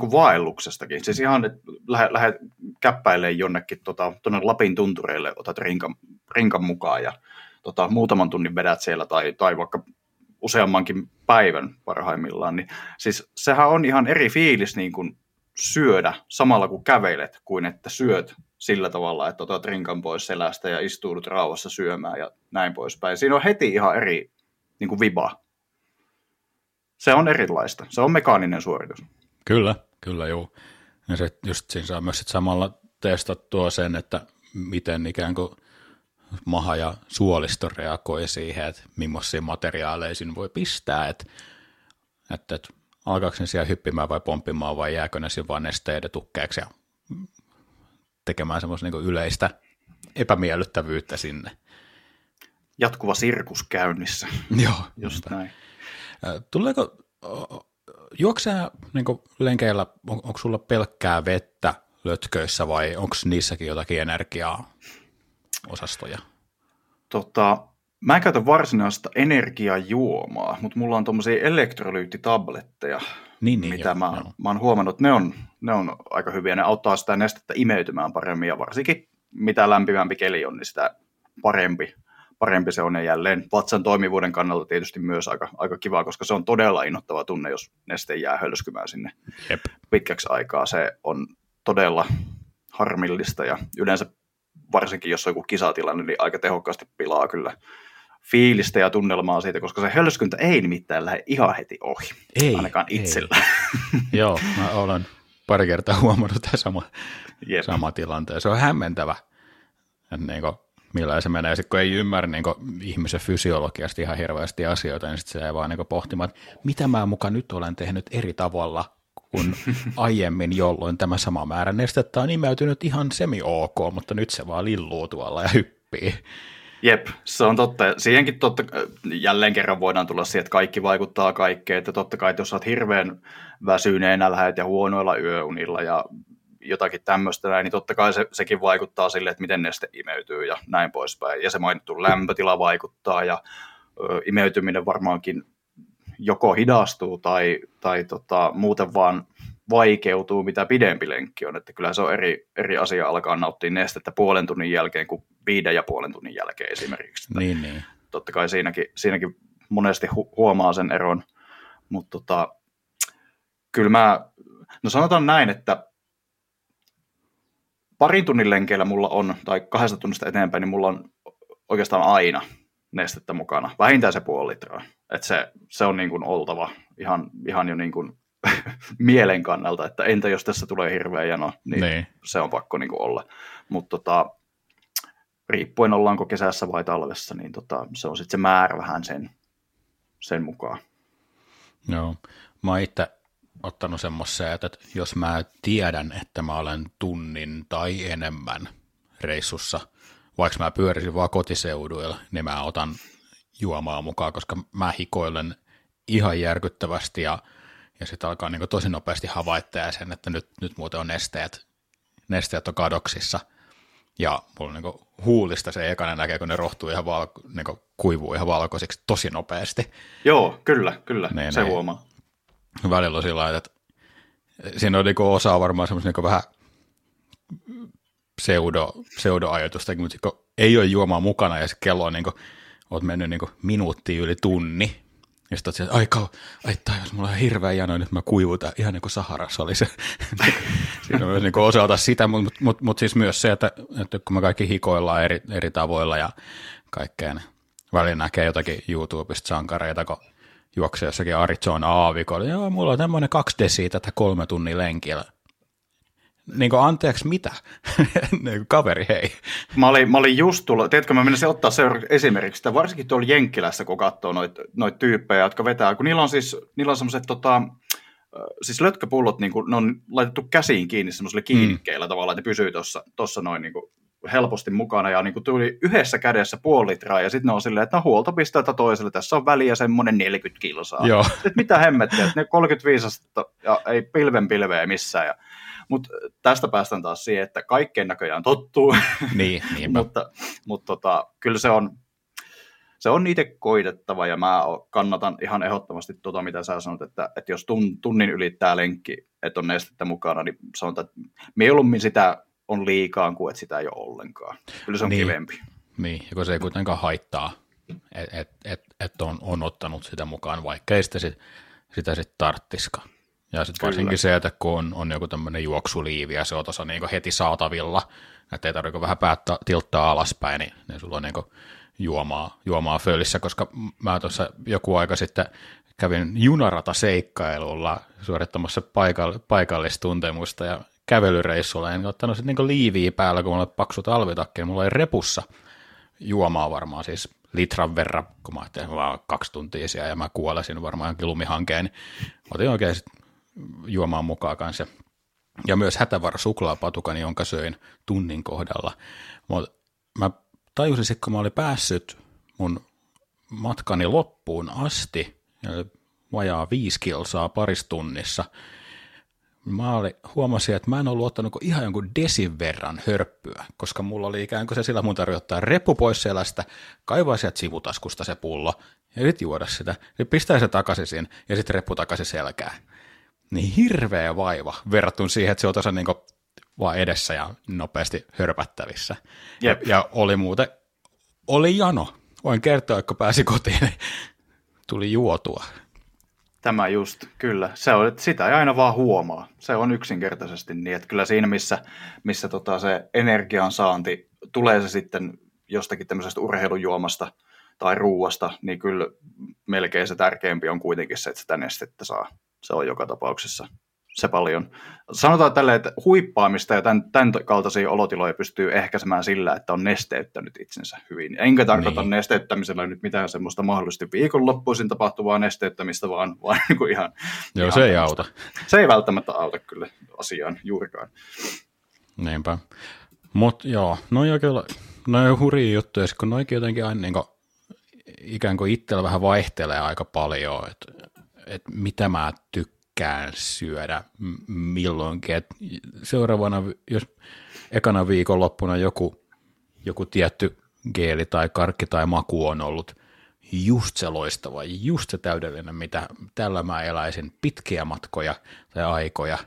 siis ihan, että lähdet, lähdet käppäilemään jonnekin tota, tuonne Lapin tuntureille, otat rinkan, rinkan mukaan ja tota, muutaman tunnin vedät siellä tai, tai vaikka useammankin päivän parhaimmillaan, niin siis sehän on ihan eri fiilis niin kuin syödä samalla kun kävelet, kuin että syöt sillä tavalla, että otat rinkan pois selästä ja istuudut rauhassa syömään ja näin poispäin. Siinä on heti ihan eri niin kuin viba. Se on erilaista. Se on mekaaninen suoritus. Kyllä, kyllä joo. Ja se, just siinä saa myös samalla testattua sen, että miten ikään kuin maha ja suolisto reagoi siihen, että millaisia materiaaleja siinä voi pistää. Että, että, että alkaako ne siellä hyppimään vai pomppimaan vai jääkö ne siinä vaan nesteiden tukkeeksi ja tekemään semmoista niin yleistä epämiellyttävyyttä sinne. Jatkuva sirkus käynnissä. Joo. Just näin. Tuleeko, juoksää niin lenkeillä, on, onko sulla pelkkää vettä lötköissä vai onko niissäkin jotakin energiaa osastoja? Tota, Mä en käytä varsinaista energiajuomaa, mutta mulla on tuommoisia elektrolyyttitabletteja, niin, niin, mitä joo, mä, joo. mä oon huomannut, että ne on, ne on aika hyviä. Ne auttaa sitä nestettä imeytymään paremmin ja varsinkin mitä lämpimämpi keli on, niin sitä parempi, parempi se on. Ja jälleen vatsan toimivuuden kannalta tietysti myös aika, aika kiva, koska se on todella innoittava tunne, jos neste jää hölskymään sinne Jep. pitkäksi aikaa. Se on todella harmillista ja yleensä varsinkin jos on joku kisatilanne, niin aika tehokkaasti pilaa kyllä fiilistä ja tunnelmaa siitä, koska se hölskyntä ei nimittäin lähde ihan heti ohi, ei, ainakaan itsellä. Ei. Joo, mä olen pari kertaa huomannut tämä sama, yep. sama tilanteen. Se on hämmentävä, että niin kuin, millä se menee. Sitten kun ei ymmärrä niin kuin, ihmisen fysiologiasta ihan hirveästi asioita, niin sitten se ei vaan niin kuin, pohtimaan, että mitä mä mukaan nyt olen tehnyt eri tavalla kuin aiemmin, jolloin tämä sama määrä nestettä on imeytynyt ihan semi-ok, mutta nyt se vaan lilluu tuolla ja hyppii. Jep, se on totta. Siihenkin totta, jälleen kerran voidaan tulla siihen, että kaikki vaikuttaa kaikkeen. Että totta kai, että jos olet hirveän väsyneenä, lähet ja huonoilla yöunilla ja jotakin tämmöistä näin, niin totta kai se, sekin vaikuttaa sille, että miten neste imeytyy ja näin poispäin. Ja se mainittu lämpötila vaikuttaa ja ö, imeytyminen varmaankin joko hidastuu tai, tai tota, muuten vaan vaikeutuu, mitä pidempi lenkki on. Että kyllä se on eri, eri asia alkaa nauttia nestettä puolen tunnin jälkeen kuin viiden ja puolen tunnin jälkeen esimerkiksi. Että Niin, niin. Totta kai siinäkin, siinäkin monesti hu- huomaa sen eron, mutta tota, kyllä mä, no sanotaan näin, että parin tunnin lenkeillä mulla on, tai kahdesta tunnista eteenpäin, niin mulla on oikeastaan aina nestettä mukana. Vähintään se puoli litraa. Et se, se on niin kuin oltava ihan, ihan jo niin kuin mielen kannalta, että entä jos tässä tulee hirveä jano, niin, Niin. se on pakko niin kuin olla. Mutta tota, riippuen ollaanko kesässä vai talvessa, niin tota, se on sitten se määrä vähän sen, sen mukaan. Joo. Mä oon itse ottanut semmoisen, että jos mä tiedän, että mä olen tunnin tai enemmän reissussa, vaikka mä pyörisin vaan kotiseuduilla, niin mä otan juomaa mukaan, koska mä hikoilen ihan järkyttävästi ja, ja sitten alkaa niin tosi nopeasti havaittaa sen, että nyt, nyt muuten on nesteet, nesteet on kadoksissa. Ja mulla niin huulista se ekana näkee, kun ne rohtuu ihan valko, niin kuivuu ihan valkoisiksi tosi nopeasti. Joo, kyllä, kyllä, Niin, se niin. huomaa. välillä on sillä lailla, että siinä on niin osa varmaan semmoista niin vähän pseudo, pseudoajatusta, mutta ei ole juomaa mukana ja se kello on niin kuin, oot mennyt niin minuutti yli tunni, ja sitten sieltä, ai, kau, ai mulla on hirveä jano, nyt mä kuivutan, ihan niin kuin Saharassa oli se. Siinä on myös niin osalta sitä, mutta mut, mut, mut siis myös se, että, että kun me kaikki hikoillaan eri, eri tavoilla ja kaikkea, niin välillä näkee jotakin YouTubesta sankareita, kun juoksee jossakin Arizona aavikolla. Joo, mulla on tämmöinen kaksi desiä tätä kolme tunnin lenkillä. Niin kuin, anteeksi, mitä? niin kuin, kaveri, hei. Mä olin, mä olin just tullut, tiedätkö, mä menisin ottaa seuraavaksi esimerkiksi, että varsinkin tuolla Jenkkilässä, kun katsoo noita noit tyyppejä, jotka vetää, kun niillä on siis, niillä on semmoiset tota, siis lötköpullot, niin kuin, ne on laitettu käsiin kiinni semmoisille kiinnikkeillä mm. tavallaan, että ne pysyy tuossa tossa noin niin kuin, helposti mukana, ja niin kuin tuli yhdessä kädessä puoli litraa, ja sitten ne on silleen, että no huoltopisteeltä toiselle, tässä on väliä semmoinen 40 kilsaa. Joo. Sitten mitä hemmettiä, että ne 35 astetta, ja ei pilven pilveä missään, ja mutta tästä päästään taas siihen, että kaikkeen näköjään tottuu, Niin, mutta, mutta tota, kyllä se on, se on itse koitettava ja mä kannatan ihan ehdottomasti tuota, mitä sä sanot, että, että jos tun, tunnin ylittää lenkki, että on nestettä mukana, niin sanotaan, että mieluummin sitä on liikaa kuin että sitä ei ole ollenkaan. Kyllä se on Niin. niin. kivempi. Niin, ja kun se ei kuitenkaan haittaa, että et, et, et on, on ottanut sitä mukaan, vaikka ei sitä, sit, sitä sitten tarttiskaan. Ja sitten Kyllä. varsinkin se, että kun on, on joku tämmöinen juoksuliivi ja se on tuossa niinku heti saatavilla, että ei tarvitse vähän päättää tilttaa alaspäin, niin, niin sulla on niinku juomaa, juomaa fölissä, koska mä tuossa joku aika sitten kävin junarata-seikkailulla suorittamassa paikall- paikallistuntemusta ja kävelyreissulla, en ottanut sitten niinku liiviä päällä, kun mulla oli paksu talvitakki, niin mulla oli repussa juomaa varmaan siis litran verran, kun mä ajattelin, oon kaksi tuntia siellä ja mä kuolesin varmaan jonkin lumihankeen, niin otin oikein sit juomaan mukaan kanssa. Ja myös hätävara suklaapatukani, jonka söin tunnin kohdalla. Mutta mä tajusin sitten, kun mä olin päässyt mun matkani loppuun asti, vajaa viisi kilsaa parissa tunnissa, mä oli, huomasin, että mä en ollut ottanut ihan jonkun desin verran hörppyä, koska mulla oli ikään kuin se sillä mun tarvitsi ottaa reppu pois selästä, kaivaa sieltä sivutaskusta se pullo ja sitten juoda sitä. Ja pistää se takaisin ja sitten reppu takaisin selkään. Niin hirveä vaiva verrattuna siihen, että se on tuossa niin vaan edessä ja nopeasti hörpättävissä. Ja, Jep. ja oli muuten, oli jano. Voin kertoa, että kun pääsi kotiin, niin tuli juotua. Tämä just, kyllä. Se on, että sitä ei aina vaan huomaa. Se on yksinkertaisesti niin, että kyllä siinä, missä, missä tota se energian saanti tulee se sitten jostakin tämmöisestä urheilujuomasta tai ruuasta, niin kyllä melkein se tärkeämpi on kuitenkin se, että sitä nestettä saa. Se on joka tapauksessa se paljon. Sanotaan tälleen, että huippaamista ja tämän, tämän kaltaisia olotiloja pystyy ehkäisemään sillä, että on nesteyttänyt itsensä hyvin. Enkä tarkoita Niin. nesteyttämisellä nyt mitään semmoista mahdollisesti viikonloppuisin tapahtuvaa nesteyttämistä, vaan, vaan niin kuin ihan, Joo, ihan se ei tämmöistä. auta. Se ei välttämättä auta kyllä asiaan juurikaan. Niinpä. Mutta joo, noi on kyllä, noi on hurjia juttuja, kun noikin jotenkin aina niin ikään kuin itsellä vähän vaihtelee aika paljon, että et mitä mä tykkään syödä milloinkin. Et seuraavana, jos ekana viikonloppuna joku, joku tietty geeli tai karkki tai maku on ollut just se loistava, just se täydellinen, mitä tällä mä eläisin pitkiä matkoja tai aikoja,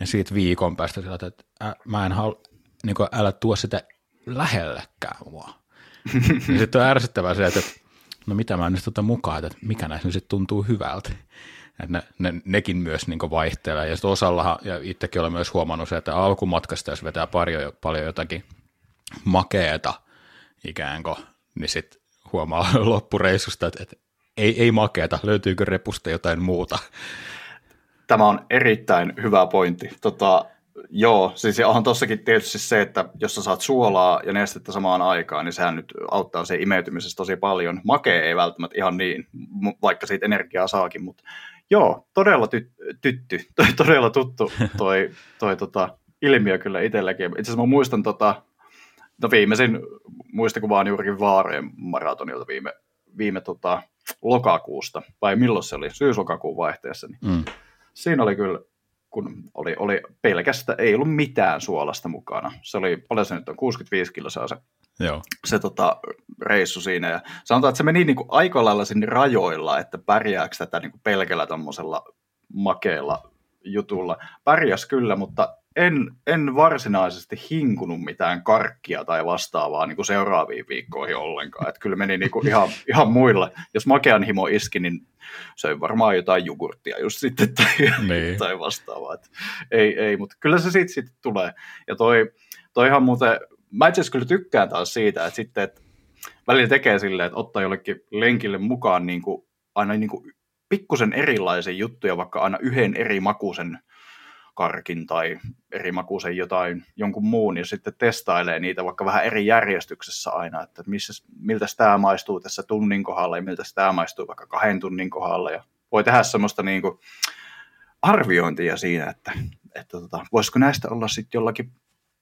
ja siitä viikon päästä sillä että ä, mä en halua, niin älä tuo sitä lähellekään mua. sitten on ärsyttävää se, että no mitä mä nyt otan mukaan, että mikä näissä nyt tuntuu hyvältä. Että ne, ne, nekin myös niin vaihtelee. Ja osallahan, ja itsekin olen myös huomannut se, että alkumatkasta, jos vetää paljon, paljon jotakin makeeta ikään kuin, niin sitten huomaa loppureissusta, että, että ei, ei makeeta, löytyykö repusta jotain muuta. Tämä on erittäin hyvä pointti. Tota, joo, siis on tossakin tietysti se, että jos sä saat suolaa ja nestettä samaan aikaan, niin sehän nyt auttaa se imeytymisessä tosi paljon. Makee ei välttämättä ihan niin, vaikka siitä energiaa saakin, mutta joo, todella ty- tytty, todella tuttu toi, toi tota, ilmiö kyllä itselläkin. Itse asiassa mä muistan tota, no viimeisin muistikuva on juurikin Vaareen maratonilta viime, viime tota, lokakuusta, vai milloin se oli, syys-lokakuun vaihteessa, niin mm. siinä oli kyllä, kun oli, oli pelkästä, ei ollut mitään suolasta mukana. Se oli, paljon se nyt on, 65 kiloa se, Joo. se tota, reissu siinä. Ja sanotaan, että se meni niin kuin aika lailla sinne rajoilla, että pärjääkö tätä niin kuin pelkällä tuommoisella makeella jutulla. Pärjäs kyllä, mutta en, en varsinaisesti hinkunut mitään karkkia tai vastaavaa niin kuin seuraaviin viikkoihin ollenkaan. Että kyllä meni niin kuin ihan, ihan muilla. Jos makean himo iski, niin söin varmaan jotain jogurttia just sitten tai, niin. tai vastaavaa. Että ei, ei, mutta kyllä se sitten sit tulee. Ja toi, toi ihan muuten, mä itse kyllä tykkään taas siitä, että sitten että välillä tekee silleen, että ottaa jollekin lenkille mukaan niin kuin, aina niin kuin pikkusen erilaisia juttuja, vaikka aina yhden eri makuisen karkin tai eri makuisen jotain, jonkun muun, ja sitten testailee niitä vaikka vähän eri järjestyksessä aina, että missä, miltä tämä maistuu tässä tunnin kohdalla ja miltä tämä maistuu vaikka kahden tunnin kohdalla, ja voi tehdä semmoista niin kuin arviointia siinä, että, että tota, voisiko näistä olla sitten jollakin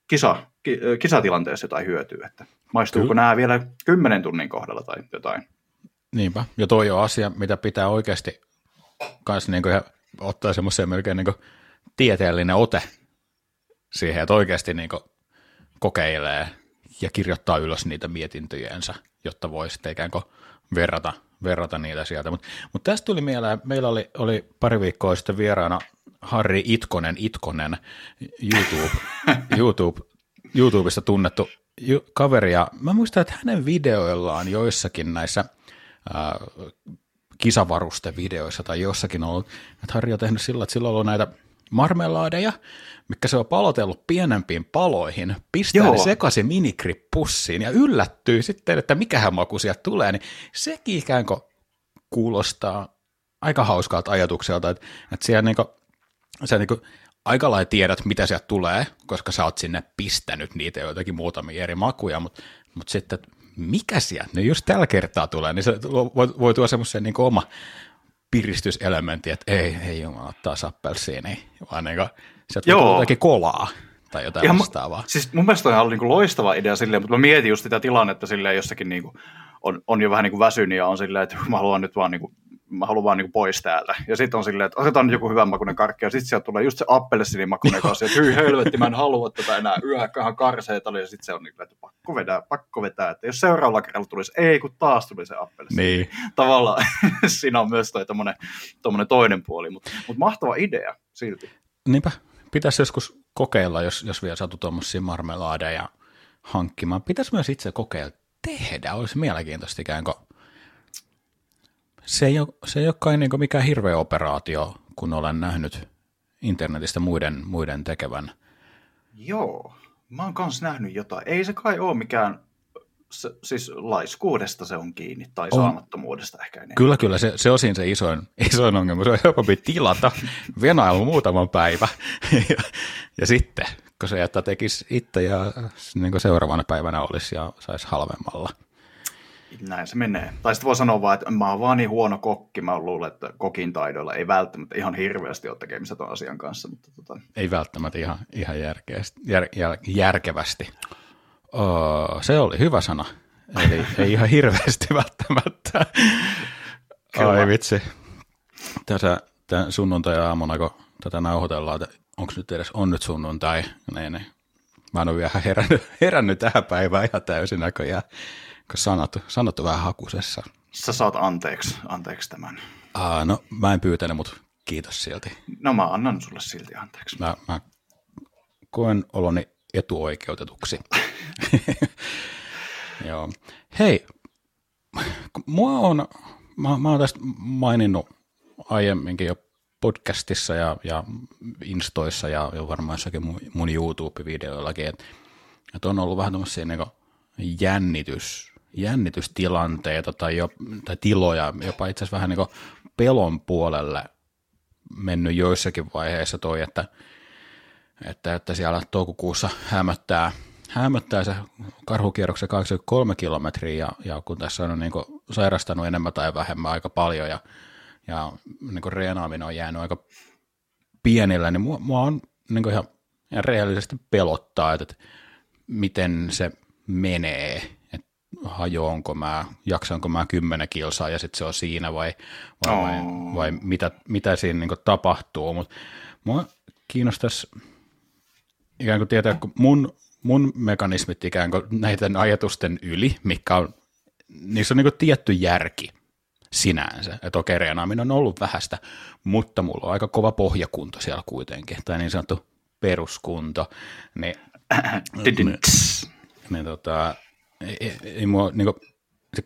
kisa, kisatilanteessa jotain hyötyä, että maistuuko Kyllä. nämä vielä kymmenen tunnin kohdalla tai jotain. Niinpä, ja toi on asia, mitä pitää oikeasti kanssa niin kuin ottaa semmoisia melkein niin kuin tieteellinen ote siihen, että oikeasti niin kokeilee ja kirjoittaa ylös niitä mietintöjensä, jotta voi sitten ikään kuin verrata, verrata niitä sieltä. Mutta mut tästä tuli mieleen, meillä oli, oli pari viikkoa sitten vieraana Harri Itkonen, Itkonen, YouTube, YouTube, YouTubesta tunnettu kaveri, ja mä muistan, että hänen videoillaan joissakin näissä ää, kisavarustevideoissa tai jossakin on ollut, että Harri on tehnyt sillä, että sillä on ollut näitä marmelaadeja, mikä se on palotellut pienempiin paloihin, pistää Joo. ne sekaisin minikrippussiin ja yllättyy sitten, että mikähän maku sieltä tulee, niin sekin ikään kuin kuulostaa aika hauskalta ajatukselta, että, että siellä niin kuin, sä niin kuin aika lailla tiedät, mitä sieltä tulee, koska sä oot sinne pistänyt niitä joitakin muutamia eri makuja, mutta, mutta sitten, mikä sieltä nyt just tällä kertaa tulee, niin se voi, voi tuoda semmoisen niin oma piristyselementti, että ei, ei jumala, ottaa appelsiini, vaan niin kuin, sieltä Joo. jotakin kolaa tai jotain Ihan vastaavaa. Siis mun mielestä on ollut niin loistava idea silleen, mutta mä mietin just sitä tilannetta silleen jossakin niin kuin, on, on jo vähän niin kuin väsynyt ja on silleen, että mä haluan nyt vaan niin kuin mä haluan vaan niin pois täältä. Ja sitten on silleen, että otetaan nyt joku hyvän makuinen karkki, ja sitten sieltä tulee just se appelsiinin makuinen kanssa, että hyi helvetti, mä en halua tätä enää, yhäkköhän karseeta oli, ja sitten se on niin, että pakko vetää, pakko vetää, että jos seuraavalla kerralla tulisi, ei kun taas tuli se appelsiini. Niin. Tavallaan siinä on myös toi tommonen, toinen puoli, mutta mut mahtava idea silti. Niinpä, pitäisi joskus kokeilla, jos, jos vielä satu tuommoisia marmelaadeja hankkimaan. Pitäisi myös itse kokeilla tehdä, olisi mielenkiintoista ikään kuin se ei ole, se ei ole kai niin mikään hirveä operaatio, kun olen nähnyt internetistä muiden, muiden tekevän. Joo, mä oon kanssa nähnyt jotain. Ei se kai ole mikään, se, siis laiskuudesta se on kiinni, tai on. saamattomuudesta ehkä enemmän. Kyllä, kyllä, se, se osin se isoin, isoin ongelma. Se on helpompi tilata, venailu muutaman päivä, ja, ja sitten, kun se jättää tekisi itse ja niin seuraavana päivänä olisi ja saisi halvemmalla – näin se menee. Tai sitten voi sanoa vaan, että mä oon vaan niin huono kokki, mä luulen, että kokin taidoilla ei välttämättä ihan hirveästi ole tekemistä tuon asian kanssa. Mutta tota... Ei välttämättä ihan, ihan järkeästi, jär, jär, järkevästi. Oh, se oli hyvä sana. Eli ei ihan hirveästi välttämättä. Ai vitsi. Tässä tämän sunnuntai-aamuna, kun tätä nauhoitellaan, että onko nyt edes on nyt sunnuntai, niin, niin. Mä en ole vielä herännyt, herännyt tähän päivään ihan täysin näköjään sanat, sanat on vähän hakusessa. Sä saat anteeksi, anteeksi tämän. Aa, no mä en pyytänyt, mutta kiitos silti. No mä annan sulle silti anteeksi. Mä, mä koen oloni etuoikeutetuksi. Joo. Hei, mua on, mä, mä oon tästä maininnut aiemminkin jo podcastissa ja, ja Instoissa ja, ja varmaan jossakin mun, mun YouTube-videoillakin, että, että on ollut vähän tämmöisiä niin jännitys, jännitystilanteita tai, jo, tai tiloja, jopa itse asiassa vähän niin pelon puolelle mennyt joissakin vaiheissa toi, että, että, että siellä toukokuussa hämöttää, hämöttää se karhukierroksen 83 kilometriä ja, ja kun tässä on niin sairastanut enemmän tai vähemmän aika paljon ja, ja niin reenaaminen on jäänyt aika pienillä, niin mua, mua on niin ihan, ihan reaalisesti pelottaa, että, että miten se menee, hajoonko mä, jaksanko mä kymmenen kilsaa ja sitten se on siinä vai, vai, oh. vai, vai mitä, mitä siinä niin tapahtuu, mutta mua kiinnostaisi ikään kuin tietää, kun mun, mun mekanismit ikään kuin näiden ajatusten yli, mikä on, niissä on niin tietty järki sinänsä, että okei, reenaaminen on ollut vähäistä, mutta mulla on aika kova pohjakunto siellä kuitenkin, tai niin sanottu peruskunto, niin, niin, niin tota, ei, ei, mua, niin kuin,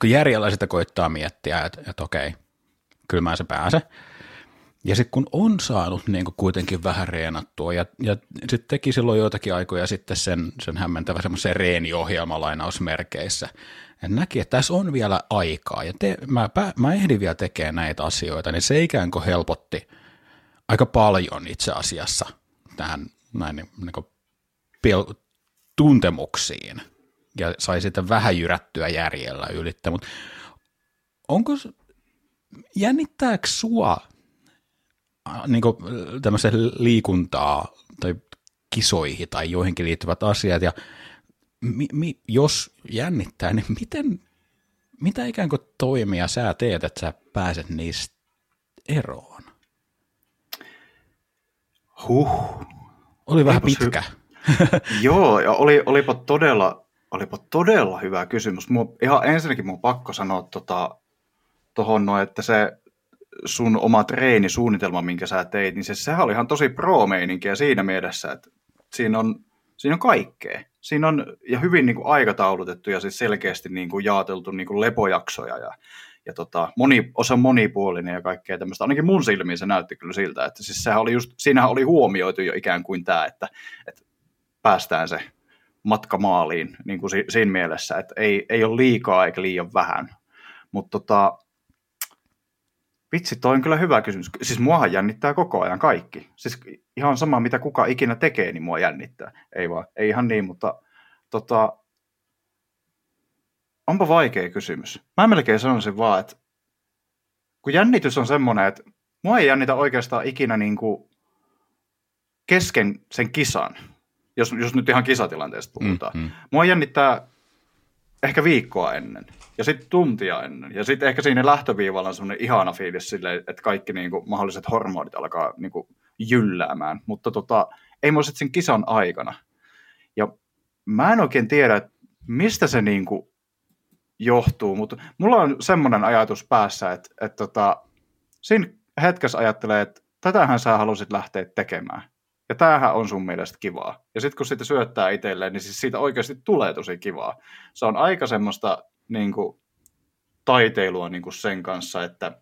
kun järjellä sitä koittaa miettiä, että, että okei, kyllä mä se pääse, ja sitten kun on saanut niin kuitenkin vähän reenattua, ja, ja sitten teki silloin joitakin aikoja sitten sen, sen hämmentävä semmoisen reeniohjelman lainausmerkeissä, ja näki, että tässä on vielä aikaa, ja te, mä, mä ehdin vielä tekemään näitä asioita, niin se ikään kuin helpotti aika paljon itse asiassa tähän näin niin, niin pel- tuntemuksiin, ja sai sitten vähän jyrättyä järjellä ylittä, mutta onko, jännittääkö sua niin tämmöisen liikuntaa tai kisoihin tai joihinkin liittyvät asiat, ja mi, mi, jos jännittää, niin miten, mitä ikään kuin toimia sä teet, että sä pääset niistä eroon? Huh. Oli vähän Olipas pitkä. Hy- Joo, ja oli, olipa, todella, olipa todella hyvä kysymys. Mua, ihan ensinnäkin mun pakko sanoa tota, tohon noin, että se sun oma treenisuunnitelma, minkä sä teit, niin se, sehän oli ihan tosi pro siinä mielessä, että siinä on, siinä on kaikkea. Siinä on ja hyvin niin kuin aikataulutettu ja siis selkeästi niin kuin jaoteltu niin kuin lepojaksoja ja, ja tota, moni, osa monipuolinen ja kaikkea tämmöistä. Ainakin mun silmiin se näytti kyllä siltä, että siis sehän oli just, siinähän oli huomioitu jo ikään kuin tämä, että, että päästään se matka maaliin niin kuin siinä mielessä, että ei, ei ole liikaa eikä liian vähän. Mutta tota, Vitsi, toi on kyllä hyvä kysymys. Siis muahan jännittää koko ajan kaikki. Siis ihan sama, mitä kuka ikinä tekee, niin mua jännittää. Ei vaan, ei ihan niin, mutta tota, onpa vaikea kysymys. Mä melkein sanoisin vaan, että kun jännitys on semmoinen, että mua ei jännitä oikeastaan ikinä niin kuin kesken sen kisan, jos, jos nyt ihan kisatilanteesta puhutaan. Mm, hmm Mua jännittää ehkä viikkoa ennen ja sitten tuntia ennen. Ja sitten ehkä siinä lähtöviivalla on semmoinen ihana fiilis sille, että kaikki niin kuin, mahdolliset hormonit alkaa niin kuin, jylläämään. Mutta tota, ei mua sitten sen kisan aikana. Ja mä en oikein tiedä, että mistä se niin kuin, johtuu, mutta mulla on semmoinen ajatus päässä, että, että tota, siinä hetkessä ajattelee, että tätähän sä halusit lähteä tekemään. Ja tämähän on sun mielestä kivaa. Ja sitten kun sitä syöttää itselleen, niin siis siitä oikeasti tulee tosi kivaa. Se on aika semmoista niin kuin, taiteilua niin kuin sen kanssa, että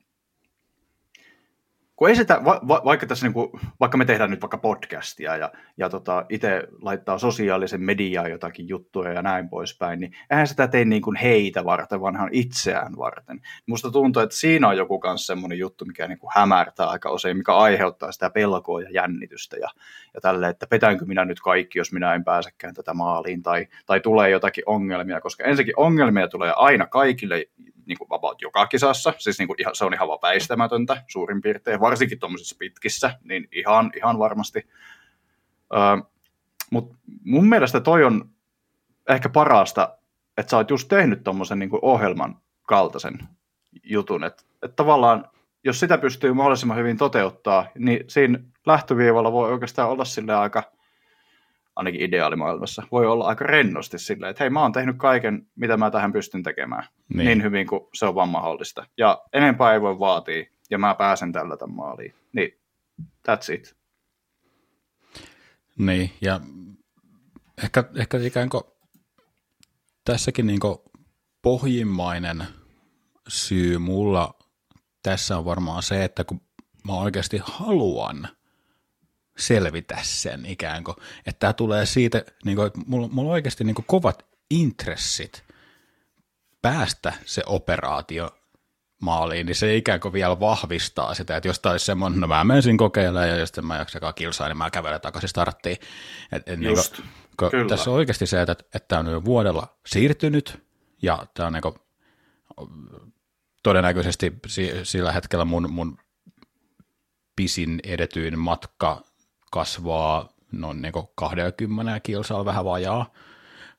kun ei sitä, va, va, vaikka, tässä niin kuin, vaikka me tehdään nyt vaikka podcastia ja, ja tota, itse laittaa sosiaalisen mediaan jotakin juttuja ja näin poispäin, niin eihän sitä tee niin kuin heitä varten, vaan itseään varten. Musta tuntuu, että siinä on joku kanssa semmoinen juttu, mikä niin kuin hämärtää aika usein, mikä aiheuttaa sitä pelkoa ja jännitystä ja, ja tälle, että petäänkö minä nyt kaikki, jos minä en pääsekään tätä maaliin tai, tai tulee jotakin ongelmia, koska ensinnäkin ongelmia tulee aina kaikille niin kuin about joka kisassa, siis niin kuin ihan, se on ihan väistämätöntä suurin piirtein, varsinkin tuommoisissa pitkissä, niin ihan, ihan varmasti. Öö, Mutta mun mielestä toi on ehkä parasta, että sä oot just tehnyt tuommoisen niin ohjelman kaltaisen jutun, että et tavallaan jos sitä pystyy mahdollisimman hyvin toteuttaa, niin siinä lähtöviivalla voi oikeastaan olla sille aika – ainakin ideaalimaailmassa, voi olla aika rennosti silleen, että hei mä oon tehnyt kaiken, mitä mä tähän pystyn tekemään, niin, niin hyvin kuin se on vaan mahdollista. Ja enempää ei voi vaatia, ja mä pääsen tällä tämän maaliin. Niin That's it. Niin, ja ehkä, ehkä ikään kuin tässäkin niin kuin pohjimmainen syy mulla tässä on varmaan se, että kun mä oikeasti haluan selvitä sen ikään kuin, että tämä tulee siitä, niin kuin, että mulla, mulla on oikeasti niin kuin kovat intressit päästä se operaatio maaliin, niin se ikään kuin vielä vahvistaa sitä, että jos tämä olisi semmoinen, no mä menisin kokeilemaan ja jos mä jaksakaan kilsaa, niin mä kävelen takaisin starttiin. Et, et niin kuin, tässä on oikeasti se, että, että tämä on jo vuodella siirtynyt ja tämä on niin kuin, todennäköisesti sillä hetkellä mun, mun pisin edetyin matka kasvaa noin niin 20 kilsaa vähän vajaa,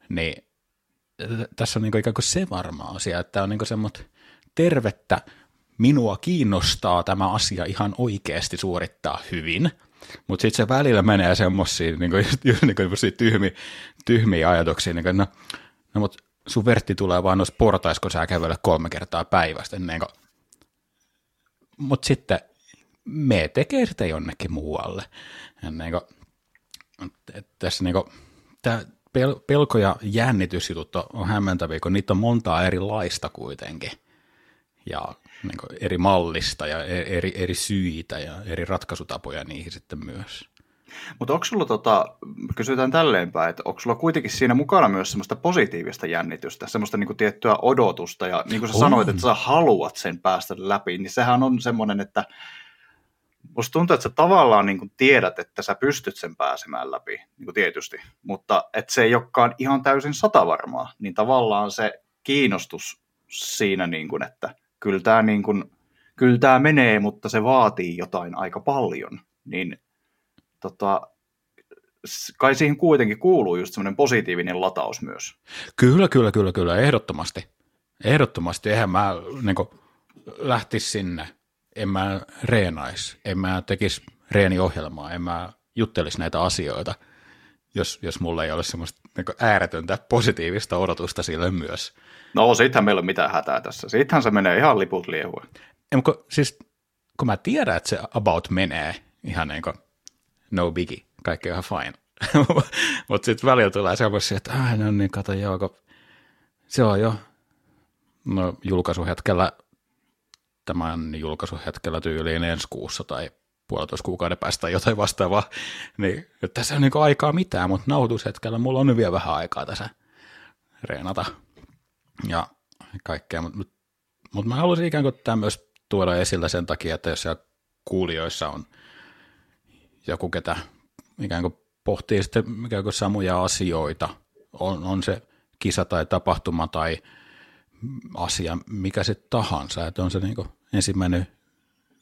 niin tässä on niin ikään kuin se varma asia, että on niin semmoista tervettä, minua kiinnostaa tämä asia ihan oikeasti suorittaa hyvin, mutta sitten se välillä menee semmoisia niin kuin, niin kuin tyhmiä, tyhmiä ajatuksia, niin kuin, no, no mutta sun vertti tulee vain noissa portaissa, kun sä kävelet kolme kertaa päivästä. Niin kuin, mutta sitten me tekee sitä jonnekin muualle. Niin kuin, tässä niin kuin, tämä pelko- ja jännitysjutut on hämmentäviä, kun niitä on montaa erilaista kuitenkin ja niin kuin eri mallista ja e-, eri, eri syitä ja eri ratkaisutapoja niihin sitten myös. Mutta onko sulla, tota, kysytään tälleenpäin, että onko sulla kuitenkin siinä mukana myös semmoista positiivista jännitystä, semmoista niin kuin tiettyä odotusta, ja niin kuin sä on. sanoit, että sä haluat sen päästä läpi, niin sehän on semmoinen, että musta tuntuu, että sä tavallaan niin tiedät, että sä pystyt sen pääsemään läpi, niin kuin tietysti, mutta että se ei olekaan ihan täysin satavarmaa, niin tavallaan se kiinnostus siinä, niin kuin, että kyllä tämä, niin kuin, kyllä tämä menee, mutta se vaatii jotain aika paljon, niin tota, kai siihen kuitenkin kuuluu just semmoinen positiivinen lataus myös. Kyllä, kyllä, kyllä, kyllä, ehdottomasti. Ehdottomasti, eihän mä niin kuin, lähtisi sinne, en mä reenaisi, en mä tekisi reeniohjelmaa, en mä juttelisi näitä asioita, jos, jos mulla ei ole semmoista niin ääretöntä positiivista odotusta sille myös. No, sittenhän meillä on mitään hätää tässä. Sittenhän se menee ihan liput liehuen. Ei, kun, siis, kun mä tiedän, että se about menee ihan niin kuin no biggie, kaikki on ihan fine. Mutta sitten välillä tulee semmoisia, että ah, no niin, kato joo, kun se on jo no, julkaisuhetkellä, tämän julkaisuhetkellä tyyliin ensi kuussa tai puolitoista kuukauden päästä tai jotain vastaavaa, niin tässä on niin aikaa mitään, mutta nauhoitushetkellä mulla on vielä vähän aikaa tässä reenata ja kaikkea, mutta mut, mut mä haluaisin ikään kuin tämä myös tuoda esillä sen takia, että jos siellä kuulijoissa on joku, ketä ikään kuin pohtii sitten ikään kuin samoja asioita, on, on se kisa tai tapahtuma tai asia, mikä se tahansa, että on se niin ensimmäinen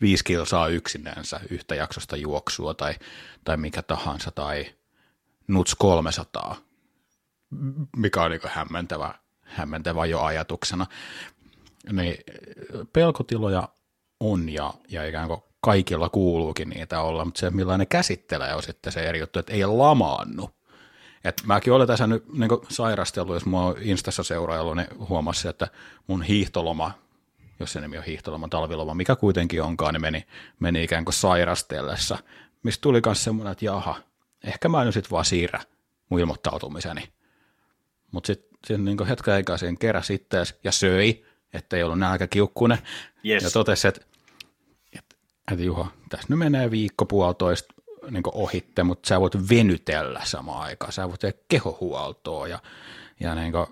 viisi kilsaa yksinänsä yhtä jaksosta juoksua tai, tai mikä tahansa, tai nuts 300, mikä on niin hämmentävä, hämmentävä jo ajatuksena. Niin pelkotiloja on ja, ja ikään kuin kaikilla kuuluukin niitä olla, mutta se millainen käsittelee on sitten se eri juttu, että ei lamaannu. Et mäkin olen tässä nyt niin sairastellut, jos mua on Instassa seuraillut, niin huomasin, että mun hiihtoloma, jos se nimi on hiihtoloma, talviloma, mikä kuitenkin onkaan, niin meni, meni ikään kuin sairastellessa, mistä tuli myös semmoinen, että jaha, ehkä mä nyt sitten vaan siirrä mun ilmoittautumiseni. Mutta sitten sit niin hetken aikaa siihen keräsi ittees ja söi, ettei ollut nälkäkiukkunen, yes. ja totesi, että että Juha, tässä nyt menee viikko puolitoista niin ohitte, mutta sä voit venytellä samaan aikaan, sä voit tehdä kehohuoltoa ja, ja niin kuin,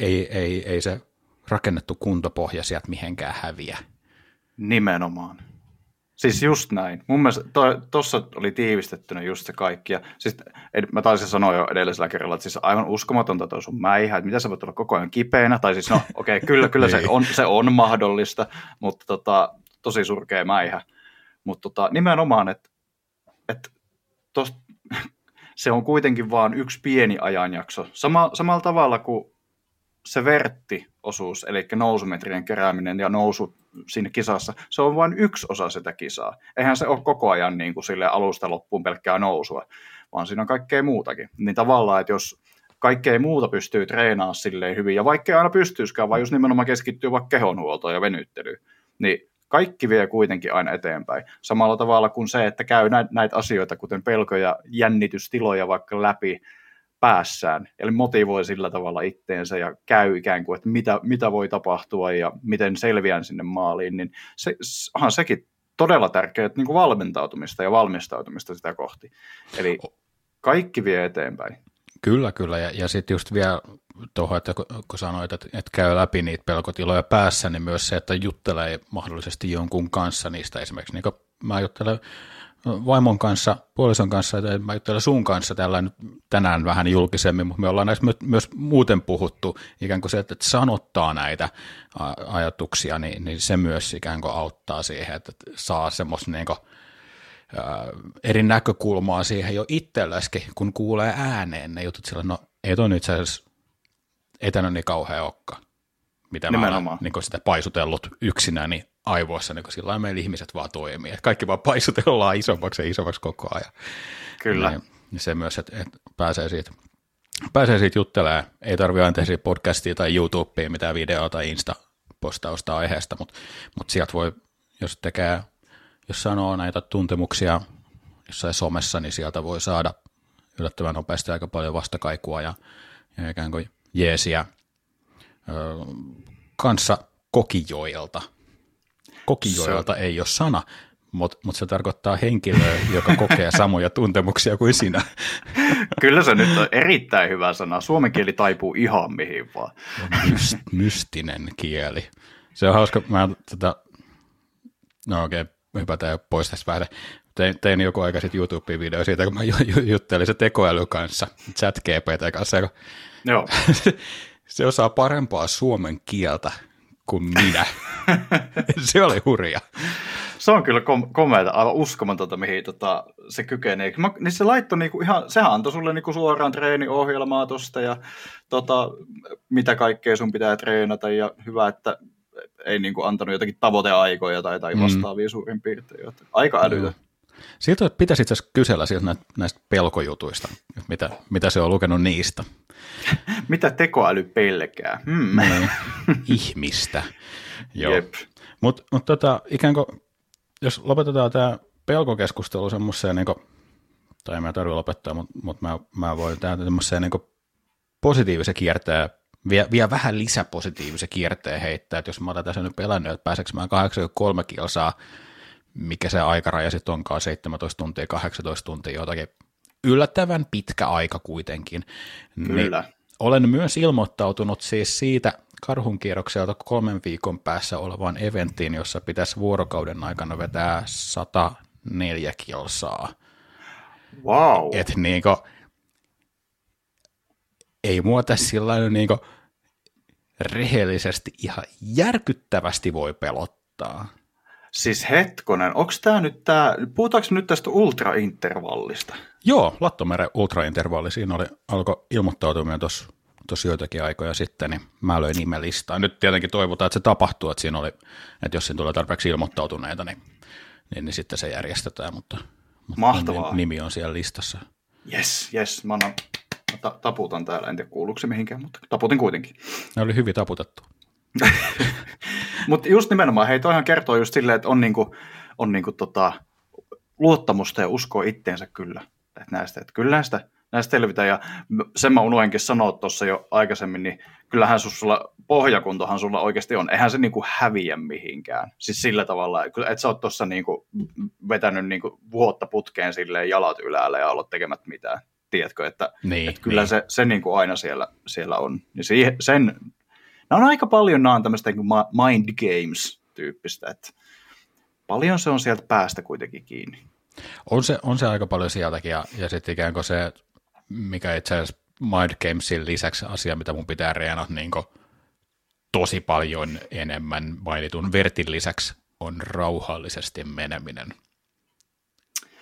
ei, ei, ei se rakennettu kuntopohja sieltä mihinkään häviä. Nimenomaan. Siis just näin. Mun mielestä tuossa oli tiivistettynä just se kaikki. Ja siis, ed, mä taisin sanoa jo edellisellä kerralla, että siis aivan uskomatonta tuo sun mäihä, että mitä sä voit olla koko ajan kipeänä. Tai siis no okei, okay, kyllä, kyllä se, niin. on, se on mahdollista, mutta tota, tosi surkea mäihä. Mutta tota, nimenomaan, että et se on kuitenkin vain yksi pieni ajanjakso. Sama, samalla tavalla kuin se vertti-osuus, eli nousumetrien kerääminen ja nousu siinä kisassa, se on vain yksi osa sitä kisaa. Eihän se ole koko ajan niin kuin sille alusta loppuun pelkkää nousua, vaan siinä on kaikkea muutakin. Niin tavallaan, että jos kaikkea muuta pystyy treenaamaan silleen hyvin, ja vaikka aina pystyisikään, vaan just nimenomaan keskittyy vaikka kehonhuoltoon ja venyttelyyn, niin kaikki vie kuitenkin aina eteenpäin. Samalla tavalla kuin se, että käy näitä asioita, kuten pelkoja, jännitystiloja vaikka läpi päässään, eli motivoi sillä tavalla itteensä ja käy ikään kuin, että mitä, mitä voi tapahtua ja miten selviän sinne maaliin, niin se, onhan sekin todella tärkeää niin kuin valmentautumista ja valmistautumista sitä kohti. Eli kaikki vie eteenpäin. Kyllä, kyllä. Ja, ja sitten just vielä tuohon, että kun, kun sanoit, että, että käy läpi niitä pelkotiloja päässä, niin myös se, että juttelee mahdollisesti jonkun kanssa niistä. Esimerkiksi niin kuin mä juttelen vaimon kanssa, puolison kanssa, että mä juttelen sun kanssa tällä nyt tänään vähän julkisemmin, mutta me ollaan näistä myös, muuten puhuttu, ikään kuin se, että sanottaa näitä ajatuksia, niin, niin se myös ikään kuin auttaa siihen, että saa semmoista niin kuin, eri näkökulmaa siihen jo itselleskin, kun kuulee ääneen ne jutut sillä, no ei toi nyt itse asiassa niin kauhean okka, mitä Nimenomaan. mä olen niin sitä paisutellut yksinäni aivoissa, niin sillä meillä ihmiset vaan toimii. Että kaikki vaan paisutellaan isommaksi ja isommaksi koko ajan. Kyllä. Niin, niin se myös, että, että pääsee siitä pääsee siitä juttelemaan. Ei tarvitse aina tehdä podcastia tai YouTubea, mitään videoa tai Insta-postausta aiheesta, mutta, mutta sieltä voi, jos tekee, jos sanoo näitä tuntemuksia jossain somessa, niin sieltä voi saada yllättävän nopeasti aika paljon vastakaikua ja, ja ikään kuin jeesiä ö, kanssa kokijoilta – Kokijoelta ei ole sana, mutta mut se tarkoittaa henkilöä, joka kokee samoja tuntemuksia kuin sinä. Kyllä se nyt on erittäin hyvä sana. Suomen kieli taipuu ihan mihin vaan. Myst, mystinen kieli. Se on hauska. Mä tota, no okei, okay, hypätään jo pois tästä vähän. Tein, tein joku aika sitten YouTube-video siitä, kun mä juttelin se tekoäly kanssa, chat GPT kanssa. Joo. se osaa parempaa suomen kieltä kuin minä. se oli hurja. Se on kyllä kom- komeata, aivan uskomatonta, mihin tota, se kykenee. Mä, niin se laittoi niinku ihan, sehän antoi sulle niinku suoraan treeniohjelmaa tosta ja tota, mitä kaikkea sun pitää treenata ja hyvä, että ei niinku antanut jotakin tavoiteaikoja tai, tai mm. vastaavia mm. suurin piirtein. Aika älytä. Siltä pitäisi itse asiassa kysellä sieltä näistä pelkojutuista, mitä, mitä se on lukenut niistä. mitä tekoäly pelkää? Hmm. Niin. Ihmistä. Joo. Mutta mut tota, ikään kuin, jos lopetetaan tämä pelkokeskustelu semmoiseen, niin tai mä tarvitse lopettaa, mutta mut mä, mä voin tehdä semmoiseen niin positiivisen kierteen, vielä, vielä vähän lisäpositiivisen kierteen heittää, että jos mä otan tässä nyt pelännyt, että pääseekö mä 83 kilsaa, mikä se aikaraja sitten onkaan, 17 tuntia, 18 tuntia, jotakin yllättävän pitkä aika kuitenkin. Niin Kyllä. Niin olen myös ilmoittautunut siis siitä karhunkierrokselta kolmen viikon päässä olevan eventtiin, jossa pitäisi vuorokauden aikana vetää 104 kilsaa. Wow. Et niinku, ei tässä sillä niinku rehellisesti ihan järkyttävästi voi pelottaa. Siis hetkonen, onko tämä nyt tämä, puhutaanko nyt tästä ultraintervallista? Joo, Lattomeren ultraintervalli, siinä oli, alkoi ilmoittautuminen tuossa tuossa joitakin aikoja sitten, niin mä löin nimelistaan. Nyt tietenkin toivotaan, että se tapahtuu, että siinä oli, että jos siinä tulee tarpeeksi ilmoittautuneita, niin, niin, niin sitten se järjestetään, mutta, mutta Mahtavaa. nimi on siellä listassa. Yes, yes, mä, annan, mä ta- taputan täällä, en tiedä kuuluuko se mihinkään, mutta taputin kuitenkin. Ne oli hyvin taputettu. mutta just nimenomaan, hei toihan kertoo just silleen, että on niinku, on niinku tota, luottamusta ja uskoa itteensä kyllä. Että näistä, että kyllä näistä näistä selvitä. Ja sen mä unoinkin sanoa tuossa jo aikaisemmin, niin kyllähän sulla pohjakuntohan sulla oikeasti on. Eihän se niinku häviä mihinkään. Siis sillä tavalla, että sä oot tuossa niinku vetänyt niinku vuotta putkeen silleen jalat ylällä ja ollut tekemät mitään. Tiedätkö, että, niin, että kyllä niin. se, se niinku aina siellä, siellä on. Niin siihen, sen, nämä on aika paljon, nämä on tämmöistä niinku mind games tyyppistä, että paljon se on sieltä päästä kuitenkin kiinni. On se, on se aika paljon sieltäkin, ja, ja sitten ikään kuin se, mikä itse asiassa Mind Gamesin lisäksi asia, mitä mun pitää reenata niin tosi paljon enemmän mainitun vertin lisäksi, on rauhallisesti meneminen.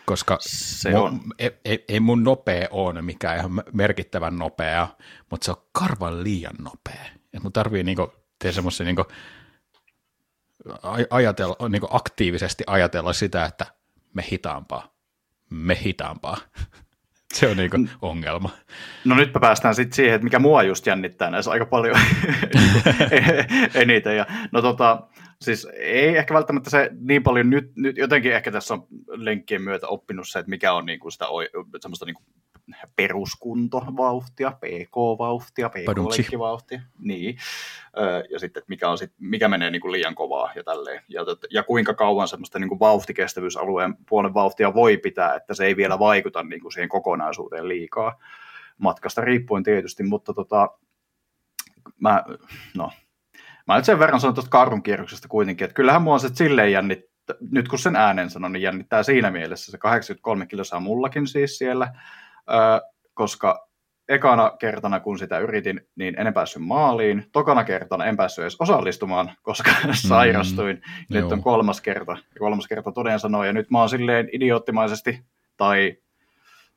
Koska se on. Mun, ei, ei, ei mun nopea ole mikään ihan merkittävän nopea, mutta se on karvan liian nopea. Et mun tarvii niinku tehdä semmoisen niinku, ajatella, niinku aktiivisesti ajatella sitä, että me hitaampaa, me hitaampaa. Se on niinku ongelma. No nyt päästään sitten siihen, että mikä mua just jännittää näissä aika paljon eniten. Ja, no tota, siis ei ehkä välttämättä se niin paljon nyt, nyt jotenkin ehkä tässä on lenkkien myötä oppinut se, että mikä on niin kuin sitä semmoista niin kuin peruskuntovauhtia, PK-vauhtia, PK-lenkkivauhtia, niin. Ja sitten, mikä, on sit, mikä menee niin kuin liian kovaa ja tälleen. Ja, ja kuinka kauan semmoista niin kuin vauhtikestävyysalueen puolen vauhtia voi pitää, että se ei vielä vaikuta niin kuin siihen kokonaisuuteen liikaa. Matkasta riippuen tietysti, mutta tota, mä, no, mä nyt sen verran sanon tuosta karhun kierroksesta kuitenkin, että kyllähän mua se silleen jännittää, nyt kun sen äänen sanon, niin jännittää siinä mielessä. Se 83 kilsaa mullakin siis siellä, koska ekana kertana, kun sitä yritin, niin en päässyt maaliin. Tokana kertana en päässyt edes osallistumaan, koska mm, sairastuin. Mm, nyt on kolmas kerta. Ja kolmas kerta toden sanoo, ja nyt mä oon silleen idioottimaisesti tai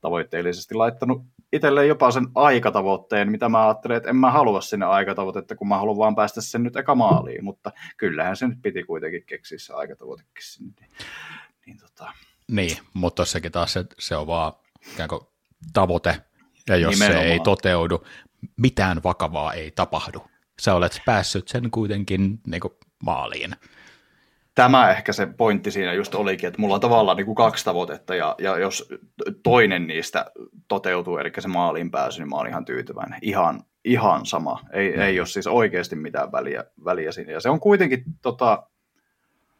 tavoitteellisesti laittanut itselleen jopa sen aikatavoitteen, mitä mä ajattelen, että en mä halua sinne aikatavoitetta, kun mä haluan vaan päästä sen nyt eka maaliin, mutta kyllähän se nyt piti kuitenkin keksiä se aikatavoitekin sinne. Niin, tota. niin mutta tossakin taas se, se on vaan ikään kuin tavoite, ja jos Nimenomaan. se ei toteudu, mitään vakavaa ei tapahdu. Sä olet päässyt sen kuitenkin niin kuin, maaliin. Tämä ehkä se pointti siinä just olikin, että mulla on tavallaan niin kuin kaksi tavoitetta, ja, ja jos toinen niistä toteutuu, eli se maaliin pääsy, niin mä oon ihan tyytyväinen. Ihan, ihan sama. Ei, mm. ei ole siis oikeasti mitään väliä, väliä siinä. Ja se on kuitenkin tota,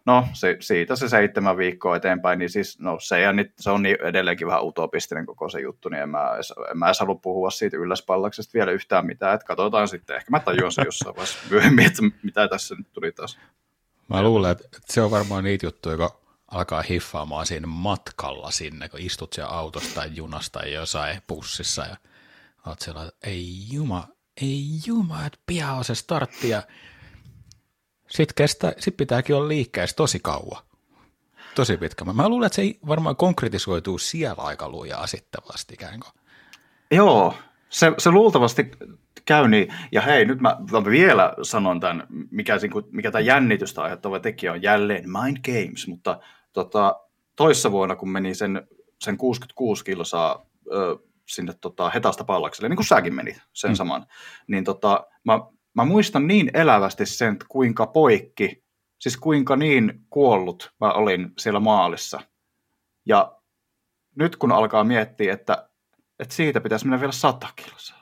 no se, siitä se seitsemän viikkoa eteenpäin, niin siis no se, ja nyt, se on niin edelleenkin vähän utopistinen koko se juttu, niin en mä edes, en mä edes halua puhua siitä ylläspallaksesta vielä yhtään mitään, että katsotaan sitten, ehkä mä tajuan se jossain vaiheessa myöhemmin, että mitä tässä nyt tuli taas. Mä luulen, että se on varmaan niitä juttuja, joka alkaa hiffaamaan siinä matkalla sinne, kun istut siellä autosta tai junasta tai jossain bussissa ja oot siellä, ei juma, ei juma, että pian on se startti ja sitten kestä, sit pitääkin olla liikkeessä tosi kauan. Tosi pitkä. Mä luulen, että se ei varmaan konkretisoituu siellä aika lujaa sitten ikään kuin. Joo, se, se luultavasti käy niin. Ja hei, nyt mä, mä vielä sanon tämän, mikä, mikä tämä jännitystä aiheuttava tekijä on jälleen Mind Games, mutta tota, toissa vuonna, kun meni sen, sen 66 kilsaa ö, sinne tota, hetasta pallakselle, niin kuin säkin menit sen mm. saman, niin tota, mä mä muistan niin elävästi sen, kuinka poikki, siis kuinka niin kuollut mä olin siellä maalissa. Ja nyt kun alkaa miettiä, että, että siitä pitäisi mennä vielä sata kilsaa.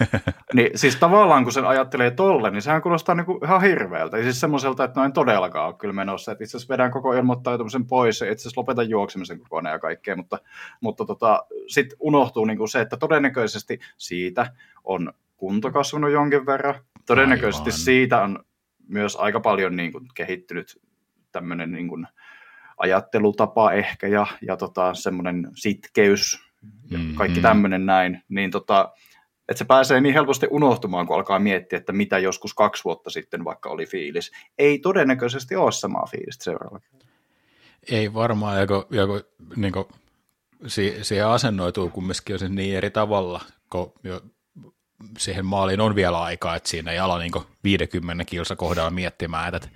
niin siis tavallaan kun sen ajattelee tolle, niin sehän kuulostaa niin kuin ihan hirveältä. Ja siis semmoiselta, että noin todellakaan ole kyllä menossa. Että itse asiassa vedän koko ilmoittautumisen pois ja itse asiassa lopetan juoksemisen kokonaan ja kaikkea. Mutta, mutta tota, sitten unohtuu niin kuin se, että todennäköisesti siitä on kunto kasvanut jonkin verran. Todennäköisesti Aivan. siitä on myös aika paljon niin kuin, kehittynyt tämmöinen niin kuin, ajattelutapa ehkä ja, ja tota, semmoinen sitkeys ja mm-hmm. kaikki tämmöinen näin, niin tota, että se pääsee niin helposti unohtumaan, kun alkaa miettiä, että mitä joskus kaksi vuotta sitten vaikka oli fiilis. Ei todennäköisesti ole samaa fiilistä seuraavalla Ei varmaan, joku, joku niin kuin, siihen asennoituu kumminkin jo niin eri tavalla, kun jo siihen maaliin on vielä aikaa, että siinä ei ala niin 50 kilsa kohdalla miettimään, että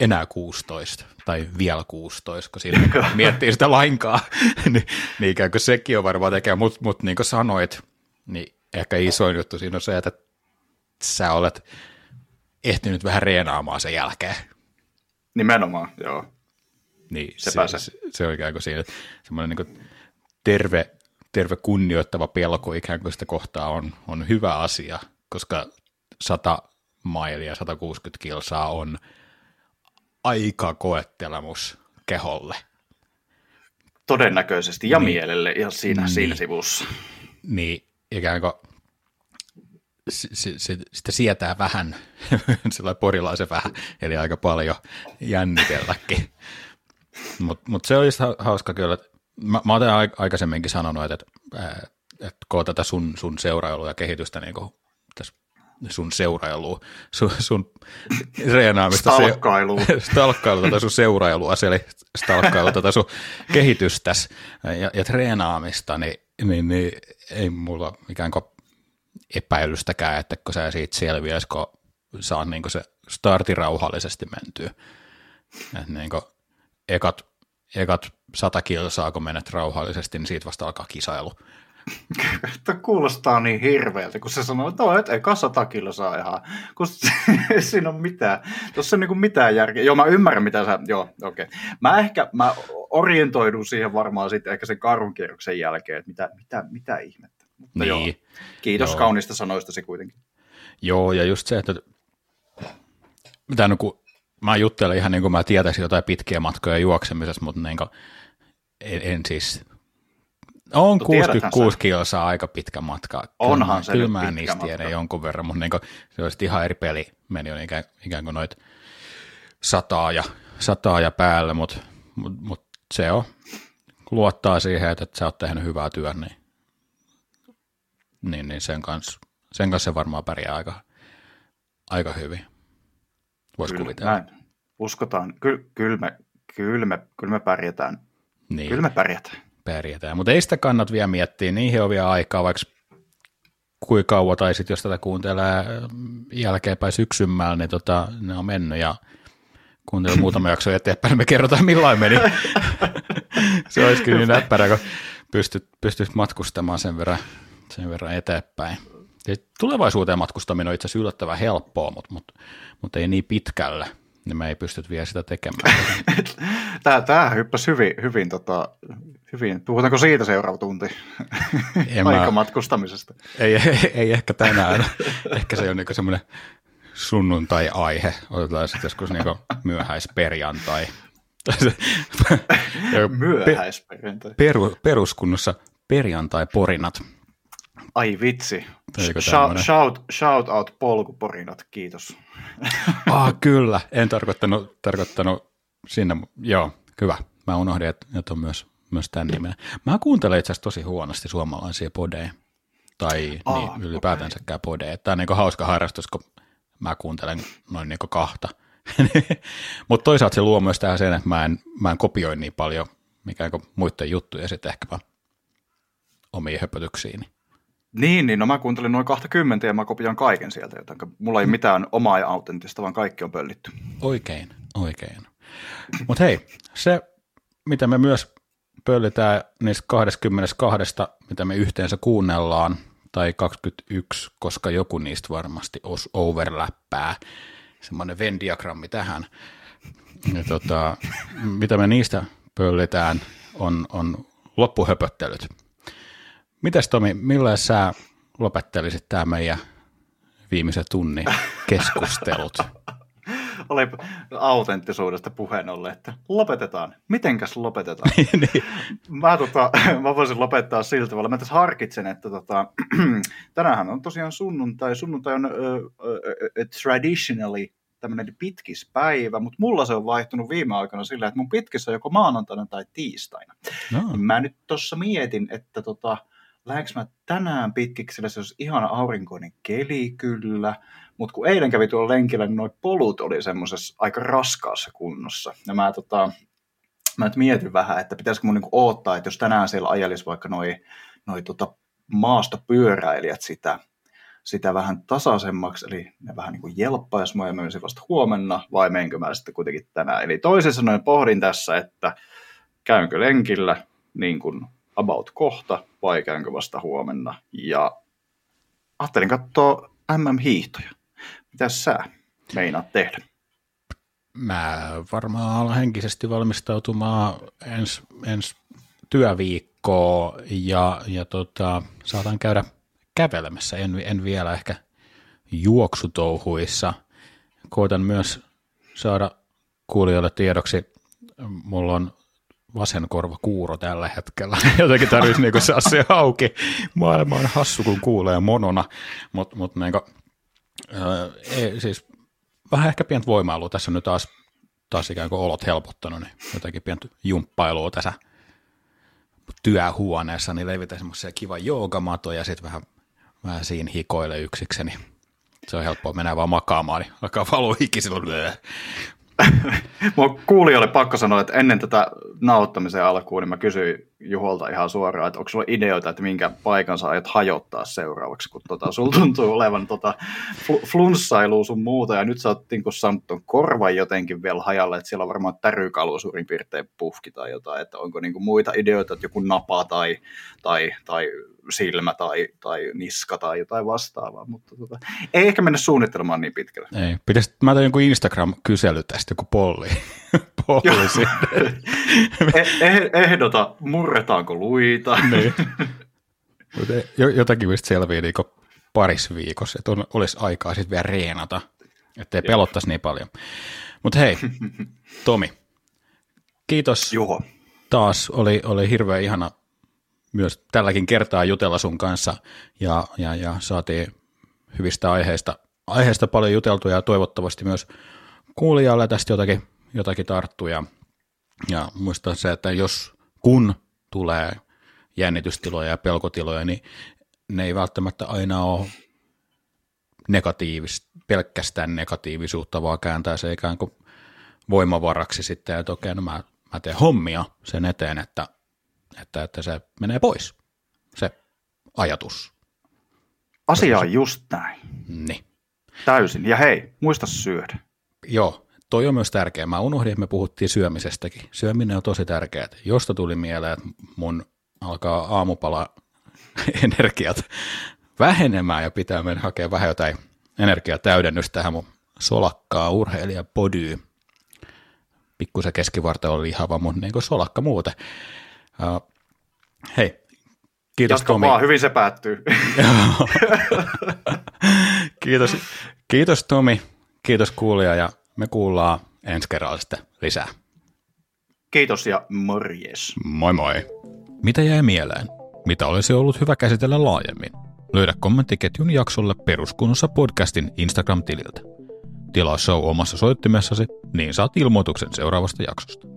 enää 16 tai vielä 16, kun siinä miettii sitä lainkaa, niin, niin ikään kuin sekin on varmaan tekemään, mutta mut niin kuin sanoit, niin ehkä isoin juttu siinä on se, että sä olet ehtinyt vähän reenaamaan sen jälkeen. Nimenomaan, joo. Niin, se, se, se, se on ikään kuin siinä semmoinen niin terve terve kunnioittava pelko ikään kuin sitä kohtaa on, on hyvä asia, koska 100 mailia, 160 kilsaa on aika koettelemus keholle. Todennäköisesti ja niin, mielelle ja siinä, niin, siinä sivussa. Niin, ikään kuin se, se, sitä sietää vähän, sillä porilaisen vähän, eli aika paljon jännitelläkin. Mutta mut se olisi hauska kyllä, että mä, mä olen aikaisemminkin sanonut, että, että, että kun tätä sun, sun seurailua ja kehitystä niin kuin, tässä sun seurailua, sun, sun reenaamista. Stalkkailu. Se, stalkkailu tätä sun seurailua, eli stalkkailu tätä sun kehitystäs ja, ja treenaamista, niin, niin, niin, ei mulla ikään kuin epäilystäkään, että kun sä siitä selviäisi, kun saa niin se starti rauhallisesti mentyä. Että niin kuin, ekat, ekat sata kilsaa, kun menet rauhallisesti, niin siitä vasta alkaa kisailu. kuulostaa niin hirveältä, kun se sanoo, että no, et eka sata saa ihan, kun siinä on mitään, tuossa on niin mitään järkeä. Joo, mä ymmärrän, mitä sä, joo, okei. Okay. Mä ehkä, mä orientoidun siihen varmaan sitten ehkä sen karunkierroksen jälkeen, että mitä, mitä, mitä ihmettä. Mutta niin. joo, kiitos joo. kaunista sanoistasi kuitenkin. Joo, ja just se, että mitä no, kun mä juttelen ihan niin kuin mä tietäisin jotain pitkiä matkoja juoksemisessa, mutta niin kuin, en, en siis on 66 kilsaa aika pitkä matka. Onhan se Kyllä mä niistä tiedän jonkun verran, mutta niin kuin, se olisi ihan eri peli. Meni on ikään, ikään kuin noit sataa ja, sataa ja päälle, mutta mut, mut se on, luottaa siihen, että, että sä oot tehnyt hyvää työn, niin, niin, niin sen, kanssa, sen kanssa se varmaan pärjää aika, aika hyvin. Voisi kuvitella. Näin. Uskotaan. Ky- kyllä, me, kyllä, me, kyllä me pärjätään. Niin. Kyllä me pärjätään. Pärjätään, mutta ei sitä kannat vielä miettiä. Niihin on vielä aikaa, vaikka kuinka kauan, tai sitten jos tätä kuuntelee jälkeenpäin syksymällä, niin tota, ne on mennyt ja kuuntelin muutama jakso eteenpäin, niin me kerrotaan millain meni. se olisi kyllä niin näppärä, kun pystyt, pystyt matkustamaan sen verran, sen verran eteenpäin. Ja tulevaisuuteen matkustaminen on itse asiassa yllättävän helppoa, mutta, mutta, mutta ei niin pitkälle, niin me ei pysty vielä sitä tekemään. tämä, tämä hyppäsi hyvin, hyvin, tota, hyvin. Puhutaanko siitä seuraava tunti? Aikamatkustamisesta. Ei, ei, ei, ehkä tänään. ehkä se on niin semmoinen sunnuntai-aihe. Otetaan sitten joskus niin myöhäisperjantai. Myöhäisperjantai. Peru, peruskunnossa perjantai-porinat. Ai vitsi. Shout, shout, shout out polkuporinat, kiitos. ah, kyllä, en tarkoittanut, tarkoittanut sinne, joo, hyvä. Mä unohdin, että, että on myös, myös tämän nimen. Mä kuuntelen itse asiassa tosi huonosti suomalaisia podeja, tai ah, niin, ylipäätänsäkään okay. podeja. Tämä on niin hauska harrastus, kun mä kuuntelen noin niin kahta. Mutta toisaalta se luo myös tähän sen, että mä en, mä en kopioi niin paljon mikä muiden juttuja sitten ehkäpä omiin höpötyksiini. Niin, niin, no mä kuuntelin noin 20 ja mä kopioin kaiken sieltä, joten mulla ei mitään omaa ja autenttista, vaan kaikki on pöllitty. Oikein, oikein. Mutta hei, se mitä me myös pöllitään niistä 22, mitä me yhteensä kuunnellaan, tai 21, koska joku niistä varmasti overlappää, semmoinen Venn-diagrammi tähän. Ja tota, mitä me niistä pöllitään, on, on loppuhöpöttelyt. Mitäs Tomi, millä sä lopettelisit tämä meidän viimeisen tunnin keskustelut? Oli autenttisuudesta puheen ollen, että lopetetaan. Mitenkäs lopetetaan? niin. mä, tota, mä voisin lopettaa sillä tavalla. Mä tässä harkitsen, että tota, tänäänhän on tosiaan sunnuntai. Sunnuntai on uh, uh, traditionally tämmöinen päivä, mutta mulla se on vaihtunut viime aikoina sillä, että mun pitkissä on joko maanantaina tai tiistaina. No. Mä nyt tuossa mietin, että tota, lähdekö mä tänään pitkiksi, se olisi ihan aurinkoinen keli kyllä, mutta kun eilen kävi tuolla lenkillä, niin nuo polut oli semmoisessa aika raskaassa kunnossa. Ja mä, tota, mä nyt mietin vähän, että pitäisikö mun niinku odottaa, että jos tänään siellä ajelisi vaikka noi, noi tota maastopyöräilijät sitä, sitä vähän tasaisemmaksi, eli ne vähän niin kuin jelppaisi mua ja myönsin vasta huomenna, vai menkö mä sitten kuitenkin tänään. Eli toisin sanoen pohdin tässä, että käynkö lenkillä niin kuin about kohta vai käynkö vasta huomenna. Ja ajattelin katsoa MM-hiihtoja. Mitä sä meinaat tehdä? Mä varmaan alan henkisesti valmistautumaan ensi ens työviikkoa ja, ja tota, saatan käydä kävelemässä. En, en vielä ehkä juoksutouhuissa. Koitan myös saada kuulijoille tiedoksi, mulla on vasen korva kuuro tällä hetkellä. Jotenkin tarvitsisi niinku saada se auki. Maailma on hassu, kun kuulee monona, mutta mut niinku, äh, ei, siis vähän ehkä pientä voimailua. Tässä on nyt taas, taas ikään kuin olot helpottanut, niin jotenkin pientä jumppailua tässä työhuoneessa, niin levitään semmoisia kiva joogamatoja ja sitten vähän, vähän siinä hikoile yksikseni. Se on helppoa, mennä vaan makaamaan, niin alkaa valua hiki silloin. Mua kuulijoille pakko sanoa, että ennen tätä nauhoittamisen alkuun, niin mä kysyin Juholta ihan suoraan, että onko sulla ideoita, että minkä paikan sä aiot hajottaa seuraavaksi, kun tota, sulla tuntuu olevan tota, fl- flunssailua sun muuta, ja nyt sä oot niin saanut ton korvan jotenkin vielä hajalle, että siellä on varmaan tärykalvo suurin piirtein puhki tai jotain, että onko niin muita ideoita, että joku napa tai, tai, tai silmä tai, tai niska tai jotain vastaavaa, mutta tota, ei ehkä mennä suunnittelemaan niin pitkälle. Ei, pitäisi, mä tein joku Instagram-kysely tästä, joku polli. polli eh, eh, ehdota, murretaanko luita? niin. jotakin mistä selviää niin paris viikossa, että on, olisi aikaa sitten vielä reenata, ettei Joo. pelottaisi niin paljon. Mutta hei, Tomi, kiitos. Juho. Taas oli, oli hirveän ihana myös tälläkin kertaa jutella sun kanssa ja, ja, ja saatiin hyvistä aiheista, aiheista paljon juteltu ja toivottavasti myös kuulijalle tästä jotakin, jotakin tarttuu ja, ja muista se, että jos kun tulee jännitystiloja ja pelkotiloja, niin ne ei välttämättä aina ole negatiivis, pelkästään negatiivisuutta, vaan kääntää se ikään kuin voimavaraksi sitten, että okei, no mä, mä teen hommia sen eteen, että että, että se menee pois, se ajatus. Asia on just näin. Niin. Täysin. Ja hei, muista syödä. Joo, toi on myös tärkeää. Mä unohdin, että me puhuttiin syömisestäkin. Syöminen on tosi tärkeää. Josta tuli mieleen, että mun alkaa aamupala energiat vähenemään ja pitää mennä hakemaan vähän jotain energiatäydennystä tähän mun solakkaa urheilija podyy. Pikkusen keskivartalo on lihava, mutta niin solakka muuten. Uh, hei, kiitos Jatka Tomi. vaan, hyvin se päättyy. kiitos, kiitos Tomi, kiitos kuulija ja me kuullaan ensi kerralla sitten lisää. Kiitos ja morjes. Moi moi. Mitä jäi mieleen? Mitä olisi ollut hyvä käsitellä laajemmin? Löydä kommenttiketjun jaksolle Peruskunnossa podcastin Instagram-tililtä. Tilaa show omassa soittimessasi, niin saat ilmoituksen seuraavasta jaksosta.